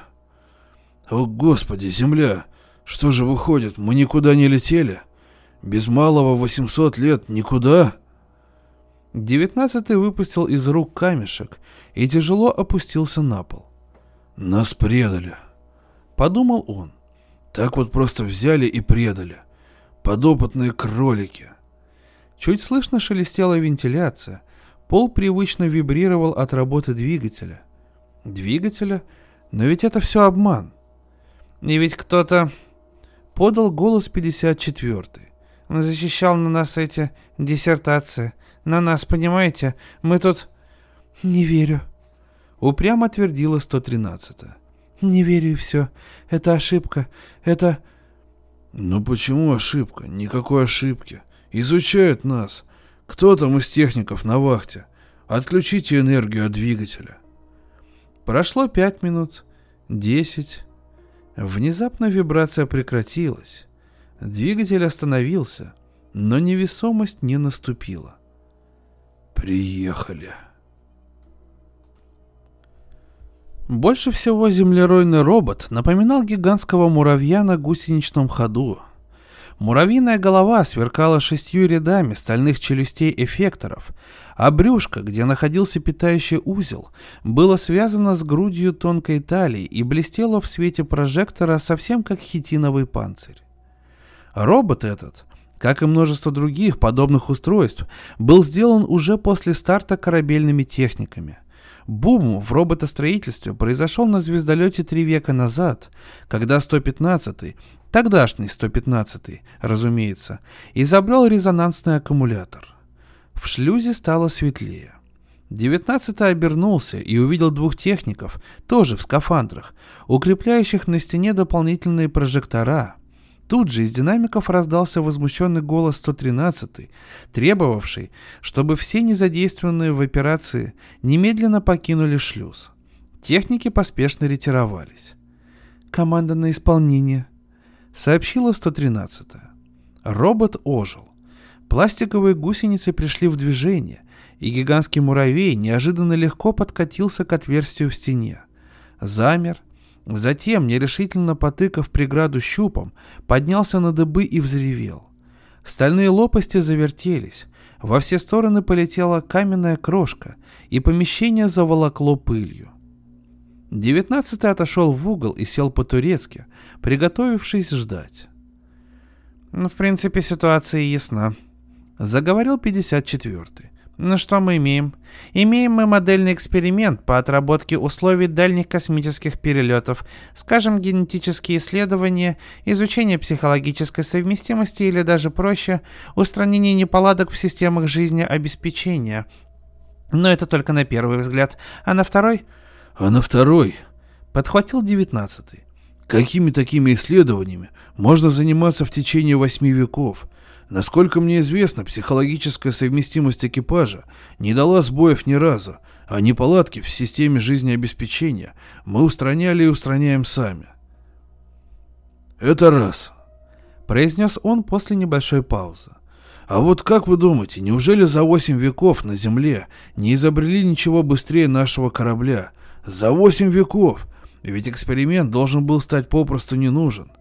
О, Господи, земля! Что же выходит, мы никуда не летели? Без малого 800 лет никуда?» Девятнадцатый выпустил из рук камешек и тяжело опустился на пол. Нас предали. Подумал он. Так вот просто взяли и предали. Подопытные кролики. Чуть слышно шелестела вентиляция. Пол привычно вибрировал от работы двигателя. Двигателя? Но ведь это все обман. И ведь кто-то подал голос 54-й. Защищал на нас эти диссертации. На нас, понимаете? Мы тут... Не верю. Упрямо твердила 113-я. «Не верю и все. Это ошибка. Это...» «Ну почему ошибка? Никакой ошибки. Изучают нас. Кто там из техников на вахте? Отключите энергию от двигателя». Прошло пять минут, десять. Внезапно вибрация прекратилась. Двигатель остановился, но невесомость не наступила. «Приехали». Больше всего землеройный робот напоминал гигантского муравья на гусеничном ходу. Муравьиная голова сверкала шестью рядами стальных челюстей эффекторов, а брюшко, где находился питающий узел, было связано с грудью тонкой талии и блестело в свете прожектора совсем как хитиновый панцирь. Робот этот, как и множество других подобных устройств, был сделан уже после старта корабельными техниками – Бум в роботостроительстве произошел на звездолете три века назад, когда 115-й, тогдашний 115-й, разумеется, изобрел резонансный аккумулятор. В шлюзе стало светлее. 19-й обернулся и увидел двух техников, тоже в скафандрах, укрепляющих на стене дополнительные прожектора – Тут же из динамиков раздался возмущенный голос 113, требовавший, чтобы все незадействованные в операции немедленно покинули шлюз. Техники поспешно ретировались. «Команда на исполнение», — сообщила 113 Робот ожил. Пластиковые гусеницы пришли в движение, и гигантский муравей неожиданно легко подкатился к отверстию в стене. Замер, Затем, нерешительно потыкав преграду щупом, поднялся на дыбы и взревел. Стальные лопасти завертелись, во все стороны полетела каменная крошка, и помещение заволокло пылью. Девятнадцатый отошел в угол и сел по-турецки, приготовившись ждать. «Ну, в принципе, ситуация ясна», — заговорил 54-й. Ну что мы имеем? Имеем мы модельный эксперимент по отработке условий дальних космических перелетов, скажем, генетические исследования, изучение психологической совместимости или даже проще, устранение неполадок в системах жизнеобеспечения. Но это только на первый взгляд. А на второй? А на второй? Подхватил девятнадцатый. Какими такими исследованиями можно заниматься в течение восьми веков? Насколько мне известно, психологическая совместимость экипажа не дала сбоев ни разу, а неполадки в системе жизнеобеспечения мы устраняли и устраняем сами. «Это раз», — произнес он после небольшой паузы. «А вот как вы думаете, неужели за восемь веков на Земле не изобрели ничего быстрее нашего корабля? За восемь веков! Ведь эксперимент должен был стать попросту не нужен.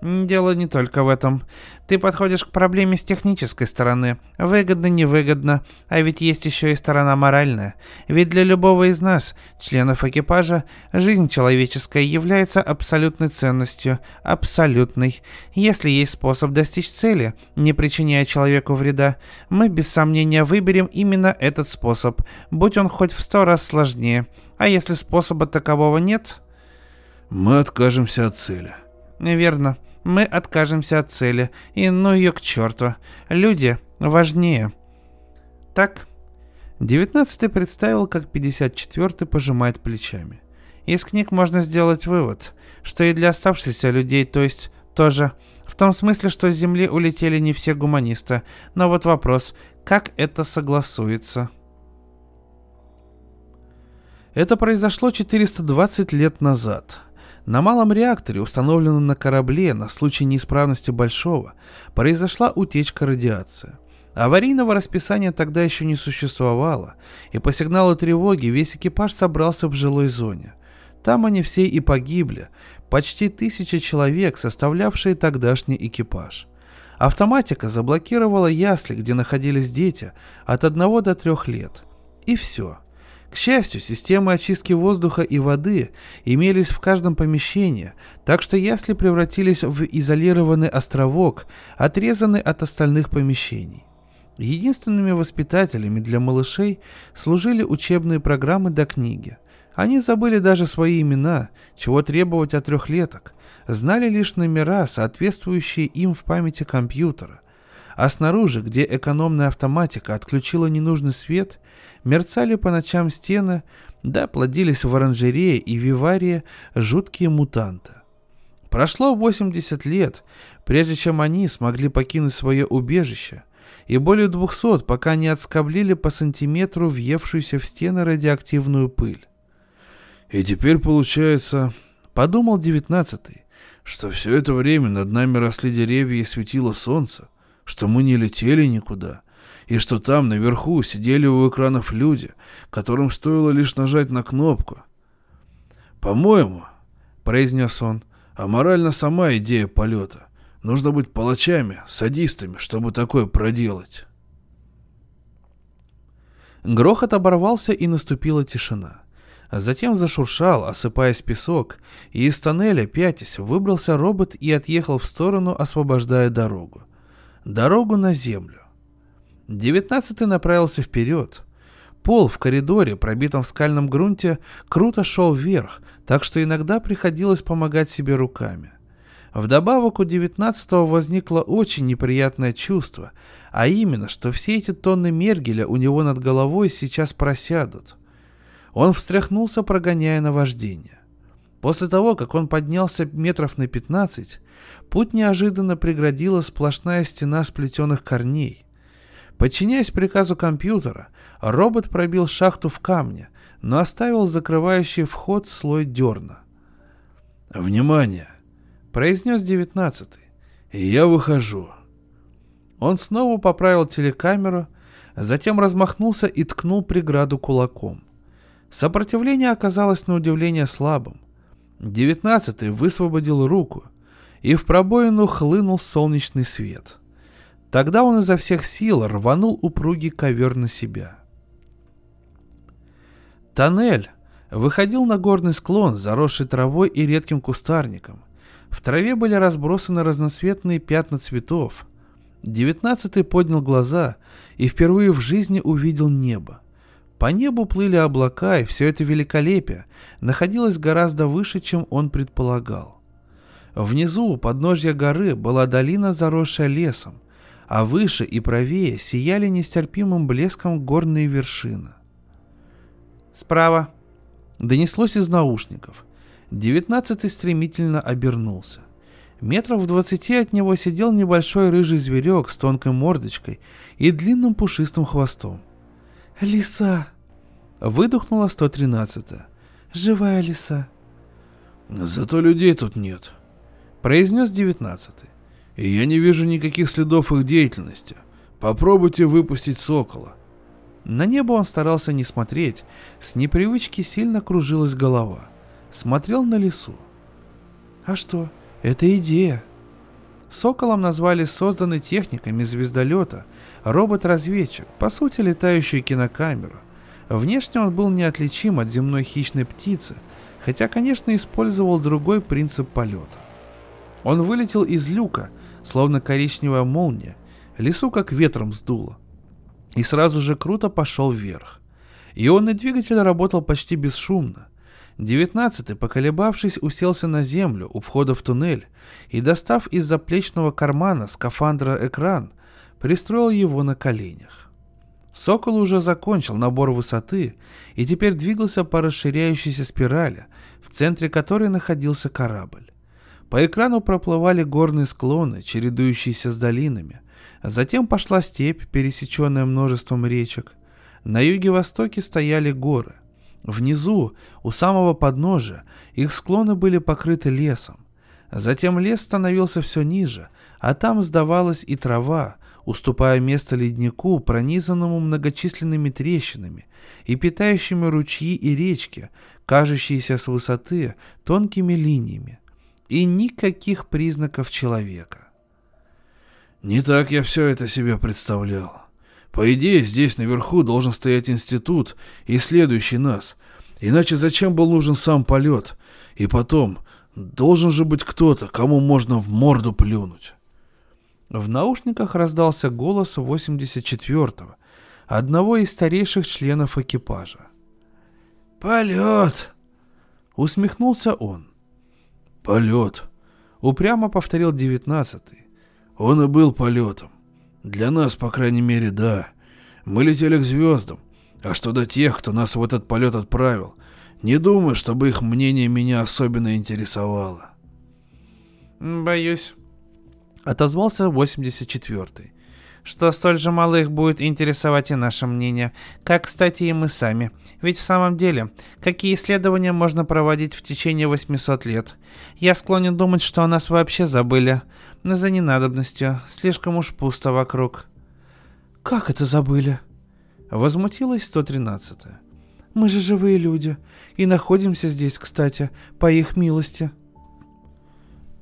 Дело не только в этом. Ты подходишь к проблеме с технической стороны. Выгодно, невыгодно. А ведь есть еще и сторона моральная. Ведь для любого из нас, членов экипажа, жизнь человеческая является абсолютной ценностью. Абсолютной. Если есть способ достичь цели, не причиняя человеку вреда, мы без сомнения выберем именно этот способ, будь он хоть в сто раз сложнее. А если способа такового нет... Мы откажемся от цели. Верно мы откажемся от цели, и ну ее к черту. Люди важнее. Так? Девятнадцатый представил, как 54-й пожимает плечами. Из книг можно сделать вывод, что и для оставшихся людей, то есть тоже, в том смысле, что с Земли улетели не все гуманисты. Но вот вопрос, как это согласуется? Это произошло 420 лет назад. На малом реакторе, установленном на корабле на случай неисправности Большого, произошла утечка радиации. Аварийного расписания тогда еще не существовало, и по сигналу тревоги весь экипаж собрался в жилой зоне. Там они все и погибли, почти тысяча человек, составлявшие тогдашний экипаж. Автоматика заблокировала ясли, где находились дети от 1 до 3 лет. И все. К счастью, системы очистки воздуха и воды имелись в каждом помещении, так что ясли превратились в изолированный островок, отрезанный от остальных помещений. Единственными воспитателями для малышей служили учебные программы до книги. Они забыли даже свои имена, чего требовать от трехлеток, знали лишь номера, соответствующие им в памяти компьютера. А снаружи, где экономная автоматика отключила ненужный свет, мерцали по ночам стены, да плодились в оранжерее и виварии жуткие мутанты. Прошло 80 лет, прежде чем они смогли покинуть свое убежище, и более 200, пока не отскоблили по сантиметру въевшуюся в стены радиоактивную пыль. И теперь получается, подумал девятнадцатый, что все это время над нами росли деревья и светило солнце, что мы не летели никуда, и что там наверху сидели у экранов люди, которым стоило лишь нажать на кнопку. «По-моему», — произнес он, — «аморальна сама идея полета. Нужно быть палачами, садистами, чтобы такое проделать». Грохот оборвался, и наступила тишина. Затем зашуршал, осыпаясь песок, и из тоннеля, пятясь, выбрался робот и отъехал в сторону, освобождая дорогу. Дорогу на землю. Девятнадцатый направился вперед. Пол в коридоре, пробитом в скальном грунте, круто шел вверх, так что иногда приходилось помогать себе руками. Вдобавок у девятнадцатого возникло очень неприятное чувство, а именно, что все эти тонны мергеля у него над головой сейчас просядут. Он встряхнулся, прогоняя наваждение. После того, как он поднялся метров на пятнадцать, путь неожиданно преградила сплошная стена сплетенных корней. Подчиняясь приказу компьютера, робот пробил шахту в камне, но оставил закрывающий вход слой дерна. «Внимание!» — произнес девятнадцатый. «Я выхожу». Он снова поправил телекамеру, затем размахнулся и ткнул преграду кулаком. Сопротивление оказалось на удивление слабым. Девятнадцатый высвободил руку, и в пробоину хлынул солнечный свет. Тогда он изо всех сил рванул упругий ковер на себя. Тоннель, выходил на горный склон, заросший травой и редким кустарником. В траве были разбросаны разноцветные пятна цветов. Девятнадцатый поднял глаза и впервые в жизни увидел небо. По небу плыли облака, и все это великолепие находилось гораздо выше, чем он предполагал. Внизу, у подножья горы, была долина, заросшая лесом, а выше и правее сияли нестерпимым блеском горные вершины. «Справа!» Донеслось из наушников. Девятнадцатый стремительно обернулся. Метров в двадцати от него сидел небольшой рыжий зверек с тонкой мордочкой и длинным пушистым хвостом. «Лиса!» Выдохнула 113-я. «Живая лиса!» «Зато людей тут нет», — произнес девятнадцатый. «И я не вижу никаких следов их деятельности. Попробуйте выпустить сокола». На небо он старался не смотреть, с непривычки сильно кружилась голова. Смотрел на лесу. «А что? Это идея!» Соколом назвали созданный техниками звездолета робот-разведчик, по сути летающую кинокамеру. Внешне он был неотличим от земной хищной птицы, хотя, конечно, использовал другой принцип полета. Он вылетел из люка, словно коричневая молния, лесу как ветром сдуло и сразу же круто пошел вверх. Ионный двигатель работал почти бесшумно. Девятнадцатый, поколебавшись, уселся на землю у входа в туннель и, достав из заплечного кармана скафандра экран, пристроил его на коленях. Сокол уже закончил набор высоты и теперь двигался по расширяющейся спирали, в центре которой находился корабль. По экрану проплывали горные склоны, чередующиеся с долинами, Затем пошла степь, пересеченная множеством речек. На юге-востоке стояли горы. Внизу, у самого подножия, их склоны были покрыты лесом. Затем лес становился все ниже, а там сдавалась и трава, уступая место леднику, пронизанному многочисленными трещинами и питающими ручьи и речки, кажущиеся с высоты тонкими линиями. И никаких признаков человека. Не так я все это себе представлял. По идее, здесь наверху должен стоять институт, исследующий нас. Иначе зачем был нужен сам полет? И потом, должен же быть кто-то, кому можно в морду плюнуть. В наушниках раздался голос 84-го, одного из старейших членов экипажа. «Полет!» — усмехнулся он. «Полет!» — упрямо повторил девятнадцатый. Он и был полетом. Для нас, по крайней мере, да. Мы летели к звездам. А что до тех, кто нас в этот полет отправил, не думаю, чтобы их мнение меня особенно интересовало. Боюсь. Отозвался 84-й что столь же мало их будет интересовать и наше мнение, как, кстати, и мы сами. Ведь в самом деле, какие исследования можно проводить в течение 800 лет? Я склонен думать, что о нас вообще забыли. За ненадобностью, слишком уж пусто вокруг. «Как это забыли?» Возмутилась 113-я. «Мы же живые люди, и находимся здесь, кстати, по их милости».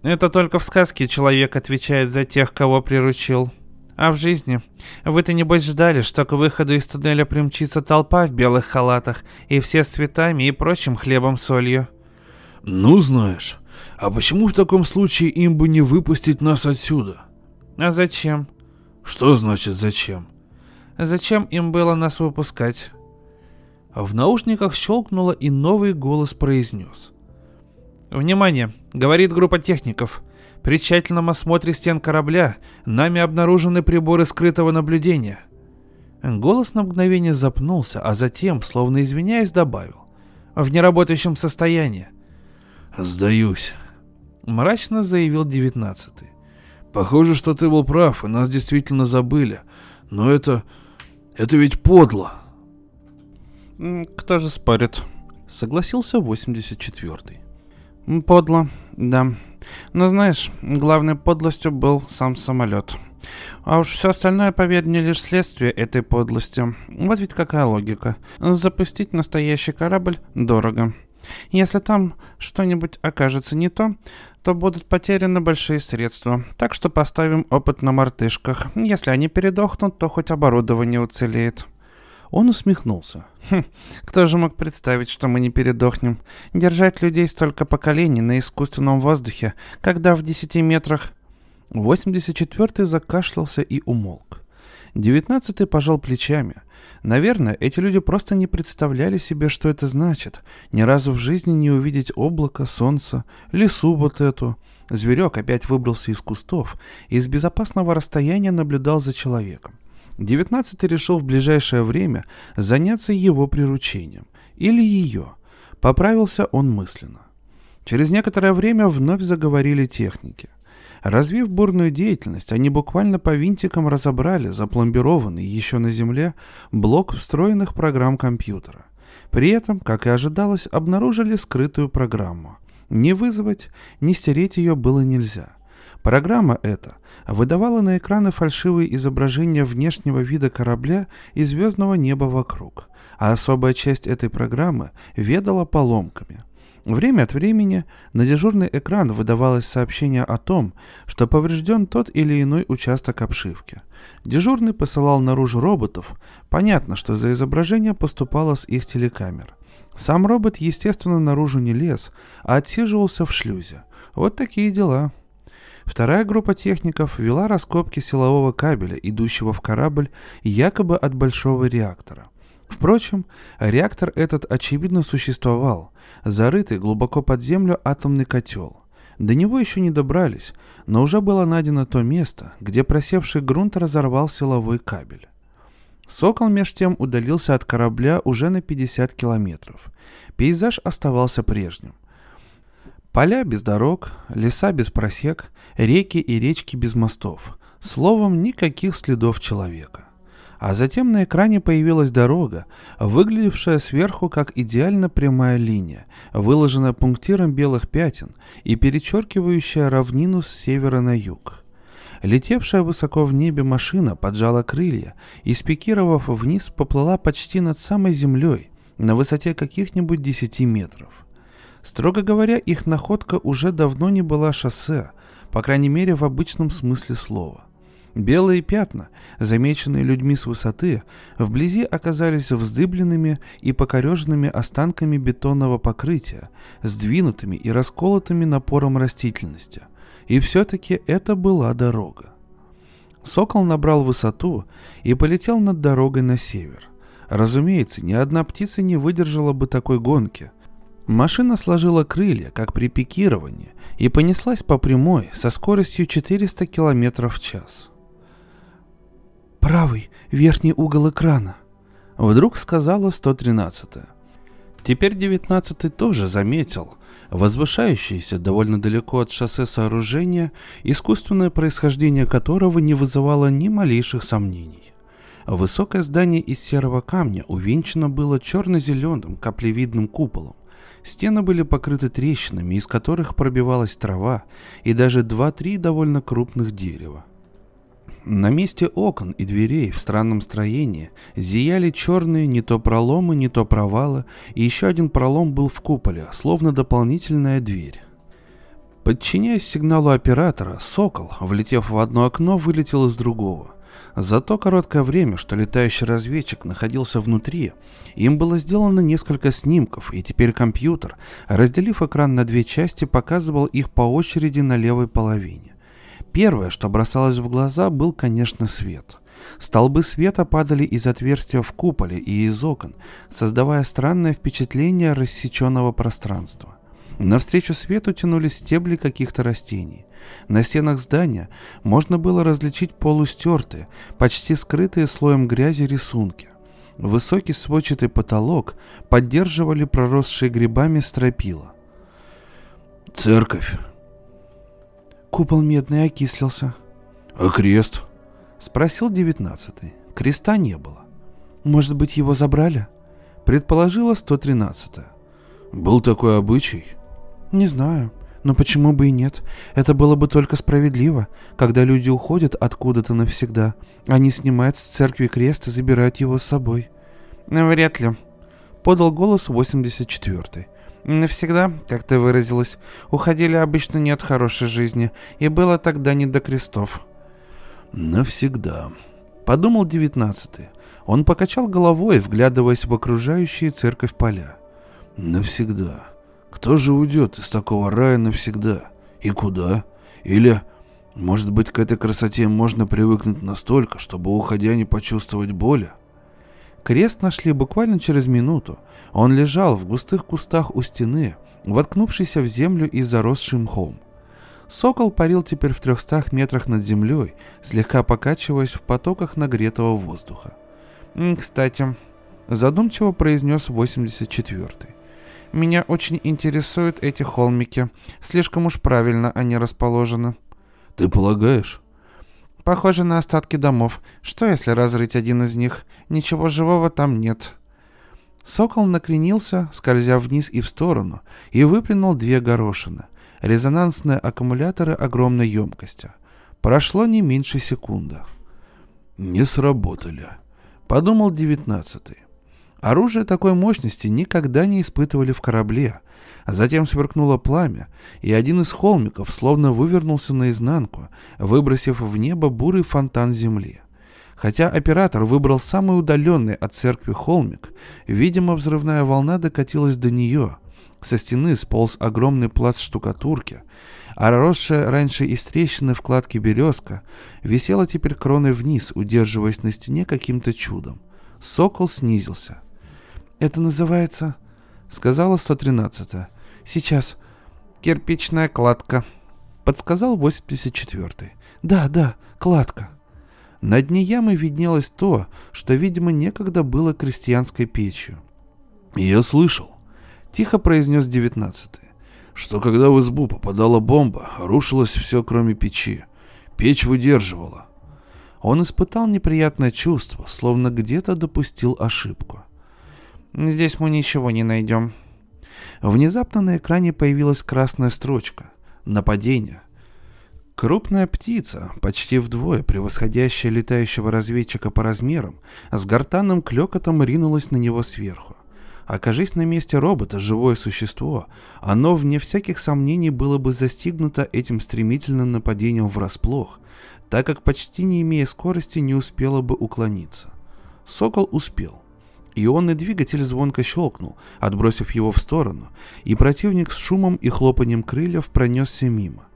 Это только в сказке человек отвечает за тех, кого приручил. А в жизни? Вы-то небось ждали, что к выходу из туннеля примчится толпа в белых халатах, и все с цветами и прочим хлебом-солью. Ну, знаешь, а почему в таком случае им бы не выпустить нас отсюда? А зачем? Что значит зачем? Зачем им было нас выпускать? В наушниках щелкнуло, и новый голос произнес. «Внимание!» — говорит группа техников. При тщательном осмотре стен корабля нами обнаружены приборы скрытого наблюдения. Голос на мгновение запнулся, а затем, словно извиняясь, добавил. В неработающем состоянии. «Сдаюсь», — мрачно заявил девятнадцатый. «Похоже, что ты был прав, и нас действительно забыли. Но это... это ведь подло». «Кто же спорит?» — согласился восемьдесят четвертый. «Подло, да. Но знаешь, главной подлостью был сам самолет. А уж все остальное, поверь мне, лишь следствие этой подлости. Вот ведь какая логика. Запустить настоящий корабль дорого. Если там что-нибудь окажется не то, то будут потеряны большие средства. Так что поставим опыт на мартышках. Если они передохнут, то хоть оборудование уцелеет. Он усмехнулся. Хм, кто же мог представить, что мы не передохнем? Держать людей столько поколений на искусственном воздухе, когда в десяти метрах... 84-й закашлялся и умолк. 19-й пожал плечами. Наверное, эти люди просто не представляли себе, что это значит. Ни разу в жизни не увидеть облако, солнце, лесу вот эту. Зверек опять выбрался из кустов и с безопасного расстояния наблюдал за человеком. Девятнадцатый решил в ближайшее время заняться его приручением. Или ее. Поправился он мысленно. Через некоторое время вновь заговорили техники. Развив бурную деятельность, они буквально по винтикам разобрали запломбированный еще на Земле блок встроенных программ компьютера. При этом, как и ожидалось, обнаружили скрытую программу. Ни вызвать, ни стереть ее было нельзя. Программа эта выдавала на экраны фальшивые изображения внешнего вида корабля и звездного неба вокруг, а особая часть этой программы ведала поломками. Время от времени на дежурный экран выдавалось сообщение о том, что поврежден тот или иной участок обшивки. Дежурный посылал наружу роботов, понятно, что за изображение поступало с их телекамер. Сам робот, естественно, наружу не лез, а отсиживался в шлюзе. Вот такие дела. Вторая группа техников вела раскопки силового кабеля, идущего в корабль якобы от большого реактора. Впрочем, реактор этот очевидно существовал, зарытый глубоко под землю атомный котел. До него еще не добрались, но уже было найдено то место, где просевший грунт разорвал силовой кабель. Сокол меж тем удалился от корабля уже на 50 километров. Пейзаж оставался прежним. Поля без дорог, леса без просек, реки и речки без мостов. Словом, никаких следов человека. А затем на экране появилась дорога, выглядевшая сверху как идеально прямая линия, выложенная пунктиром белых пятен и перечеркивающая равнину с севера на юг. Летевшая высоко в небе машина поджала крылья и, спикировав вниз, поплыла почти над самой землей, на высоте каких-нибудь 10 метров. Строго говоря, их находка уже давно не была шоссе, по крайней мере в обычном смысле слова. Белые пятна, замеченные людьми с высоты, вблизи оказались вздыбленными и покореженными останками бетонного покрытия, сдвинутыми и расколотыми напором растительности. И все-таки это была дорога. Сокол набрал высоту и полетел над дорогой на север. Разумеется, ни одна птица не выдержала бы такой гонки, Машина сложила крылья, как при пикировании, и понеслась по прямой со скоростью 400 км в час. «Правый, верхний угол экрана», — вдруг сказала 113-я. Теперь 19-й тоже заметил возвышающееся довольно далеко от шоссе сооружение, искусственное происхождение которого не вызывало ни малейших сомнений. Высокое здание из серого камня увенчано было черно-зеленым каплевидным куполом, Стены были покрыты трещинами, из которых пробивалась трава и даже два-три довольно крупных дерева. На месте окон и дверей в странном строении зияли черные не то проломы, не то провалы, и еще один пролом был в куполе, словно дополнительная дверь. Подчиняясь сигналу оператора, «Сокол», влетев в одно окно, вылетел из другого. За то короткое время, что летающий разведчик находился внутри, им было сделано несколько снимков, и теперь компьютер, разделив экран на две части, показывал их по очереди на левой половине. Первое, что бросалось в глаза, был, конечно, свет. Столбы света падали из отверстия в куполе и из окон, создавая странное впечатление рассеченного пространства. Навстречу свету тянулись стебли каких-то растений. На стенах здания можно было различить полустертые, почти скрытые слоем грязи рисунки. Высокий сводчатый потолок поддерживали проросшие грибами стропила. «Церковь!» Купол медный окислился. «А крест?» Спросил девятнадцатый. Креста не было. «Может быть, его забрали?» Предположила сто тринадцатая. «Был такой обычай?» «Не знаю. Но почему бы и нет? Это было бы только справедливо, когда люди уходят откуда-то навсегда. Они снимают с церкви крест и забирают его с собой. Вряд ли. Подал голос 84-й. Навсегда, как ты выразилась, уходили обычно не от хорошей жизни, и было тогда не до крестов. Навсегда. Подумал девятнадцатый. Он покачал головой, вглядываясь в окружающие церковь поля. Навсегда. Кто же уйдет из такого рая навсегда? И куда? Или, может быть, к этой красоте можно привыкнуть настолько, чтобы, уходя, не почувствовать боли? Крест нашли буквально через минуту. Он лежал в густых кустах у стены, воткнувшийся в землю и заросший мхом. Сокол парил теперь в трехстах метрах над землей, слегка покачиваясь в потоках нагретого воздуха. «Кстати», — задумчиво произнес 84-й, «меня очень интересуют эти холмики. Слишком уж правильно они расположены». «Ты полагаешь?» «Похоже на остатки домов. Что, если разрыть один из них? Ничего живого там нет». Сокол накренился, скользя вниз и в сторону, и выплюнул две горошины. Резонансные аккумуляторы огромной емкости. Прошло не меньше секунды. «Не сработали», — подумал девятнадцатый. Оружие такой мощности никогда не испытывали в корабле. Затем сверкнуло пламя, и один из холмиков словно вывернулся наизнанку, выбросив в небо бурый фонтан земли. Хотя оператор выбрал самый удаленный от церкви холмик, видимо, взрывная волна докатилась до нее. Со стены сполз огромный пласт штукатурки, а росшая раньше из трещины вкладки березка висела теперь кроной вниз, удерживаясь на стене каким-то чудом. Сокол снизился. «Это называется...» — сказала 113-я. «Сейчас. Кирпичная кладка», — подсказал 84-й. «Да, да, кладка». На дне ямы виднелось то, что, видимо, некогда было крестьянской печью. «Я слышал», — тихо произнес девятнадцатый, «что когда в избу попадала бомба, рушилось все, кроме печи. Печь выдерживала». Он испытал неприятное чувство, словно где-то допустил ошибку. «Здесь мы ничего не найдем». Внезапно на экране появилась красная строчка. «Нападение». Крупная птица, почти вдвое превосходящая летающего разведчика по размерам, с гортанным клёкотом ринулась на него сверху. Окажись на месте робота живое существо, оно, вне всяких сомнений, было бы застигнуто этим стремительным нападением врасплох, так как почти не имея скорости не успело бы уклониться. Сокол успел. Ионный двигатель звонко щелкнул, отбросив его в сторону, и противник с шумом и хлопанием крыльев пронесся мимо.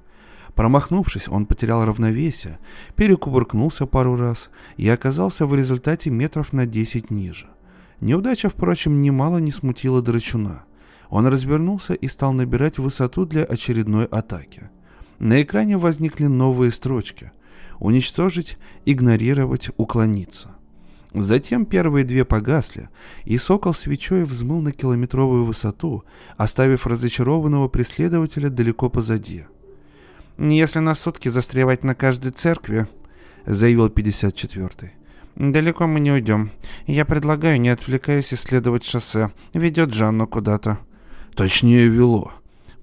Промахнувшись, он потерял равновесие, перекувыркнулся пару раз и оказался в результате метров на 10 ниже. Неудача, впрочем, немало не смутила Драчуна. Он развернулся и стал набирать высоту для очередной атаки. На экране возникли новые строчки. Уничтожить, игнорировать, уклониться. Затем первые две погасли, и сокол свечой взмыл на километровую высоту, оставив разочарованного преследователя далеко позади. «Если на сутки застревать на каждой церкви», — заявил 54-й, — «далеко мы не уйдем. Я предлагаю, не отвлекаясь, исследовать шоссе. Ведет Жанну куда-то». «Точнее, вело»,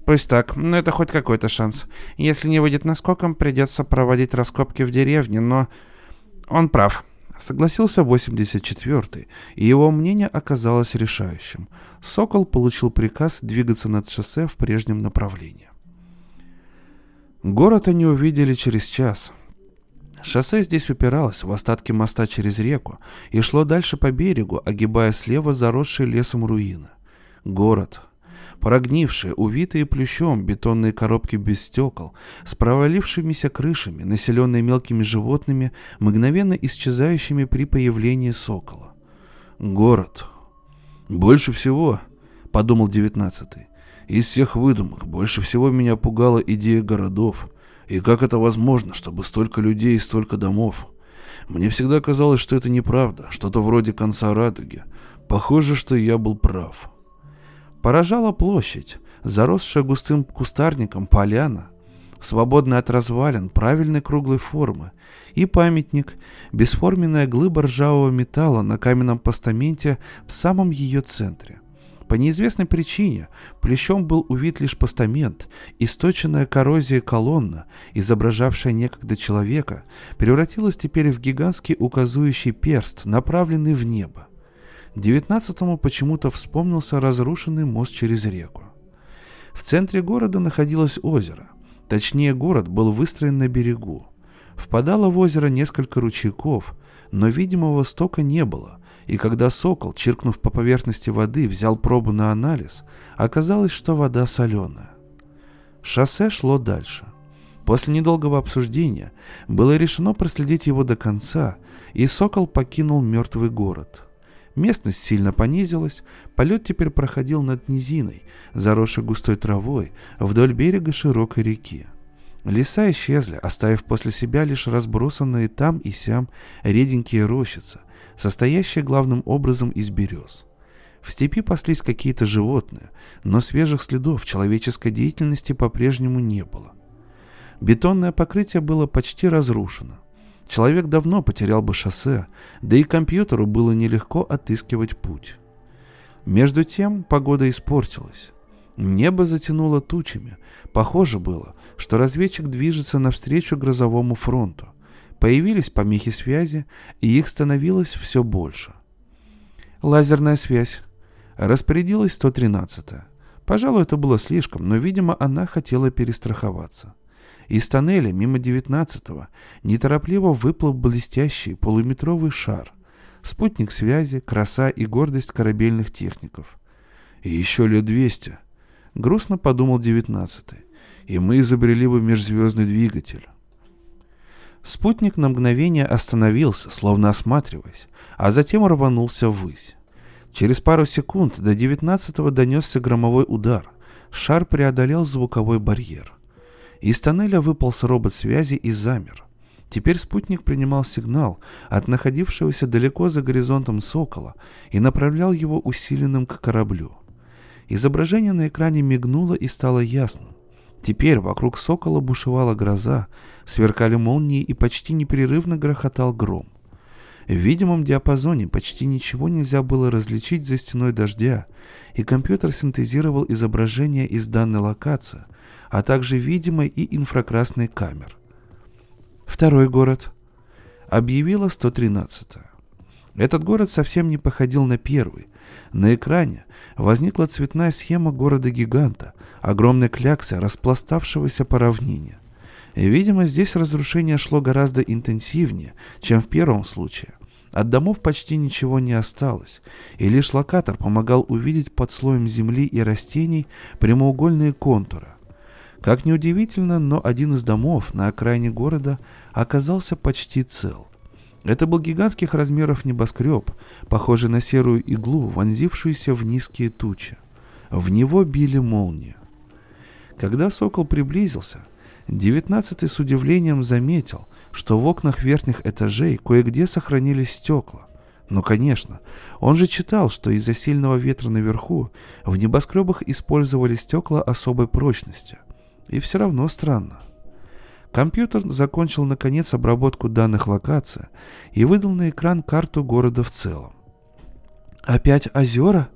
Пусть так, но это хоть какой-то шанс. Если не выйдет наскоком, придется проводить раскопки в деревне, но... Он прав. Согласился 84-й, и его мнение оказалось решающим. Сокол получил приказ двигаться над шоссе в прежнем направлении. Город они увидели через час. Шоссе здесь упиралось в остатки моста через реку и шло дальше по берегу, огибая слева заросшие лесом руины. Город. Прогнившие, увитые плющом бетонные коробки без стекол, с провалившимися крышами, населенные мелкими животными, мгновенно исчезающими при появлении сокола. Город. Больше всего, подумал девятнадцатый, из всех выдумок больше всего меня пугала идея городов. И как это возможно, чтобы столько людей и столько домов? Мне всегда казалось, что это неправда, что-то вроде конца радуги. Похоже, что я был прав. Поражала площадь, заросшая густым кустарником поляна, свободная от развалин правильной круглой формы, и памятник, бесформенная глыба ржавого металла на каменном постаменте в самом ее центре. По неизвестной причине плещом был увид лишь постамент, источенная коррозией колонна, изображавшая некогда человека, превратилась теперь в гигантский указующий перст, направленный в небо. Девятнадцатому почему-то вспомнился разрушенный мост через реку. В центре города находилось озеро. Точнее, город был выстроен на берегу. Впадало в озеро несколько ручейков, но видимого стока не было, и когда сокол, чиркнув по поверхности воды, взял пробу на анализ, оказалось, что вода соленая. Шоссе шло дальше. После недолгого обсуждения было решено проследить его до конца, и сокол покинул мертвый город. Местность сильно понизилась, полет теперь проходил над низиной, заросшей густой травой, вдоль берега широкой реки. Леса исчезли, оставив после себя лишь разбросанные там и сям реденькие рощицы, состоящие главным образом из берез. В степи паслись какие-то животные, но свежих следов человеческой деятельности по-прежнему не было. Бетонное покрытие было почти разрушено. Человек давно потерял бы шоссе, да и компьютеру было нелегко отыскивать путь. Между тем погода испортилась. Небо затянуло тучами. Похоже было, что разведчик движется навстречу грозовому фронту. Появились помехи связи, и их становилось все больше. Лазерная связь. Распорядилась 113-я. Пожалуй, это было слишком, но, видимо, она хотела перестраховаться. Из тоннеля мимо 19-го неторопливо выплыл блестящий полуметровый шар. Спутник связи, краса и гордость корабельных техников. И еще лет 200, грустно подумал 19-й, и мы изобрели бы межзвездный двигатель. Спутник на мгновение остановился, словно осматриваясь, а затем рванулся ввысь. Через пару секунд до 19-го донесся громовой удар. Шар преодолел звуковой барьер. Из тоннеля выполз робот связи и замер. Теперь спутник принимал сигнал от находившегося далеко за горизонтом сокола и направлял его усиленным к кораблю. Изображение на экране мигнуло и стало ясным. Теперь вокруг сокола бушевала гроза, сверкали молнии и почти непрерывно грохотал гром. В видимом диапазоне почти ничего нельзя было различить за стеной дождя, и компьютер синтезировал изображение из данной локации, а также видимой и инфракрасной камер. Второй город. Объявила 113-я. Этот город совсем не походил на первый. На экране возникла цветная схема города-гиганта, огромной кляксы, распластавшегося по равнине. И, видимо, здесь разрушение шло гораздо интенсивнее, чем в первом случае. От домов почти ничего не осталось, и лишь локатор помогал увидеть под слоем земли и растений прямоугольные контуры. Как ни удивительно, но один из домов на окраине города оказался почти цел. Это был гигантских размеров небоскреб, похожий на серую иглу, вонзившуюся в низкие тучи. В него били молнии. Когда сокол приблизился, девятнадцатый с удивлением заметил, что в окнах верхних этажей кое-где сохранились стекла. Но, конечно, он же читал, что из-за сильного ветра наверху в небоскребах использовали стекла особой прочности. И все равно странно. Компьютер закончил наконец обработку данных локации и выдал на экран карту города в целом. «Опять озера?»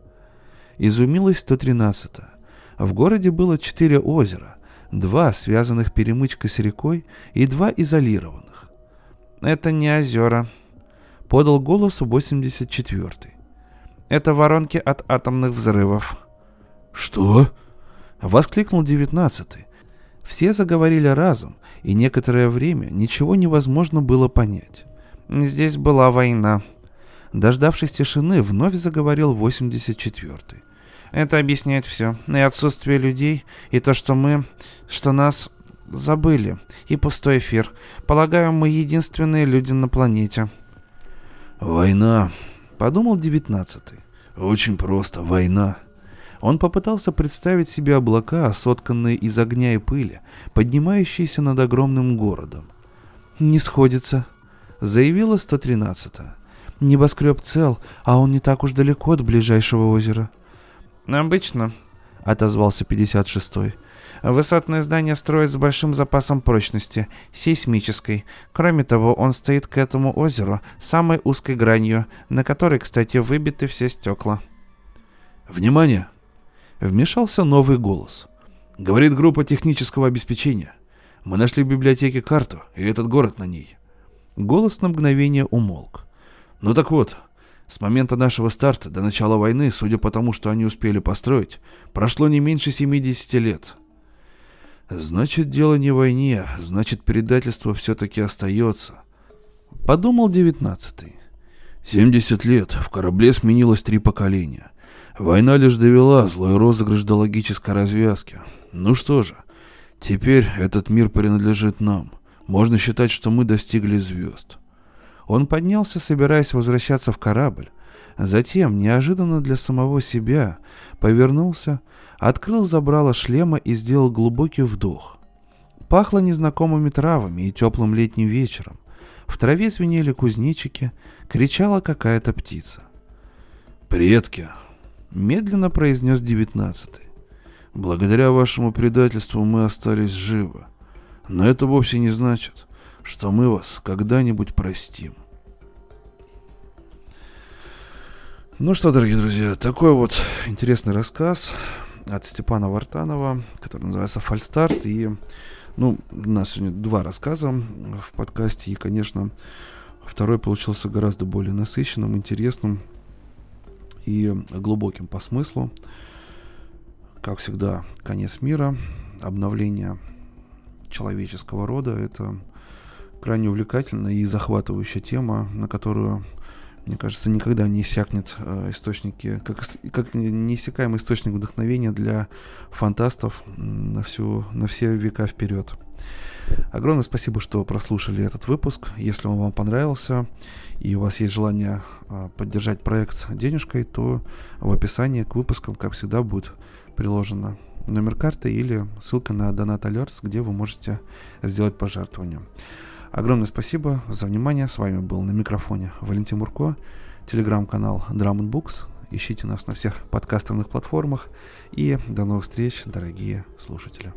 Изумилась 113-я. В городе было четыре озера, два связанных перемычкой с рекой и два изолированных. «Это не озера», — подал голос 84-й. «Это воронки от атомных взрывов». «Что?» — воскликнул 19-й. Все заговорили разом, и некоторое время ничего невозможно было понять. Здесь была война. Дождавшись тишины, вновь заговорил 84-й. Это объясняет все. И отсутствие людей, и то, что мы, что нас забыли, и пустой эфир. Полагаю, мы единственные люди на планете. «Война», — подумал девятнадцатый. «Очень просто, война». Он попытался представить себе облака, сотканные из огня и пыли, поднимающиеся над огромным городом. «Не сходится», — заявила 113-я. «Небоскреб цел, а он не так уж далеко от ближайшего озера». «Обычно», — отозвался 56-й. Высотное здание строят с большим запасом прочности, сейсмической. Кроме того, он стоит к этому озеру самой узкой гранью, на которой, кстати, выбиты все стекла. «Внимание!» Вмешался новый голос. Говорит группа технического обеспечения. Мы нашли в библиотеке карту, и этот город на ней. Голос на мгновение умолк. Ну так вот, с момента нашего старта до начала войны, судя по тому, что они успели построить, прошло не меньше 70 лет. Значит, дело не в войне, значит, предательство все-таки остается. Подумал девятнадцатый. 70 лет, в корабле сменилось три поколения. Война лишь довела злой розыгрыш до логической развязки. Ну что же, теперь этот мир принадлежит нам. Можно считать, что мы достигли звезд. Он поднялся, собираясь возвращаться в корабль. Затем, неожиданно для самого себя, повернулся, открыл забрало шлема и сделал глубокий вдох. Пахло незнакомыми травами и теплым летним вечером. В траве звенели кузнечики, кричала какая-то птица. «Предки!» — медленно произнес девятнадцатый. «Благодаря вашему предательству мы остались живы. Но это вовсе не значит, что мы вас когда-нибудь простим». Ну что, дорогие друзья, такой вот интересный рассказ от Степана Вартанова, который называется «Фальстарт». И, ну, у нас сегодня два рассказа в подкасте, и, конечно, второй получился гораздо более насыщенным, интересным и глубоким по смыслу. Как всегда, конец мира, обновление человеческого рода — это крайне увлекательная и захватывающая тема, на которую мне кажется, никогда не иссякнет э, источники, как, как неиссякаемый источник вдохновения для фантастов на, всю, на все века вперед. Огромное спасибо, что прослушали этот выпуск. Если он вам понравился и у вас есть желание э, поддержать проект денежкой, то в описании к выпускам, как всегда, будет приложено номер карты или ссылка на Donat Alerts, где вы можете сделать пожертвование. Огромное спасибо за внимание. С вами был на микрофоне Валентин Мурко, телеграм-канал Drum Books. Ищите нас на всех подкастовых платформах. И до новых встреч, дорогие слушатели.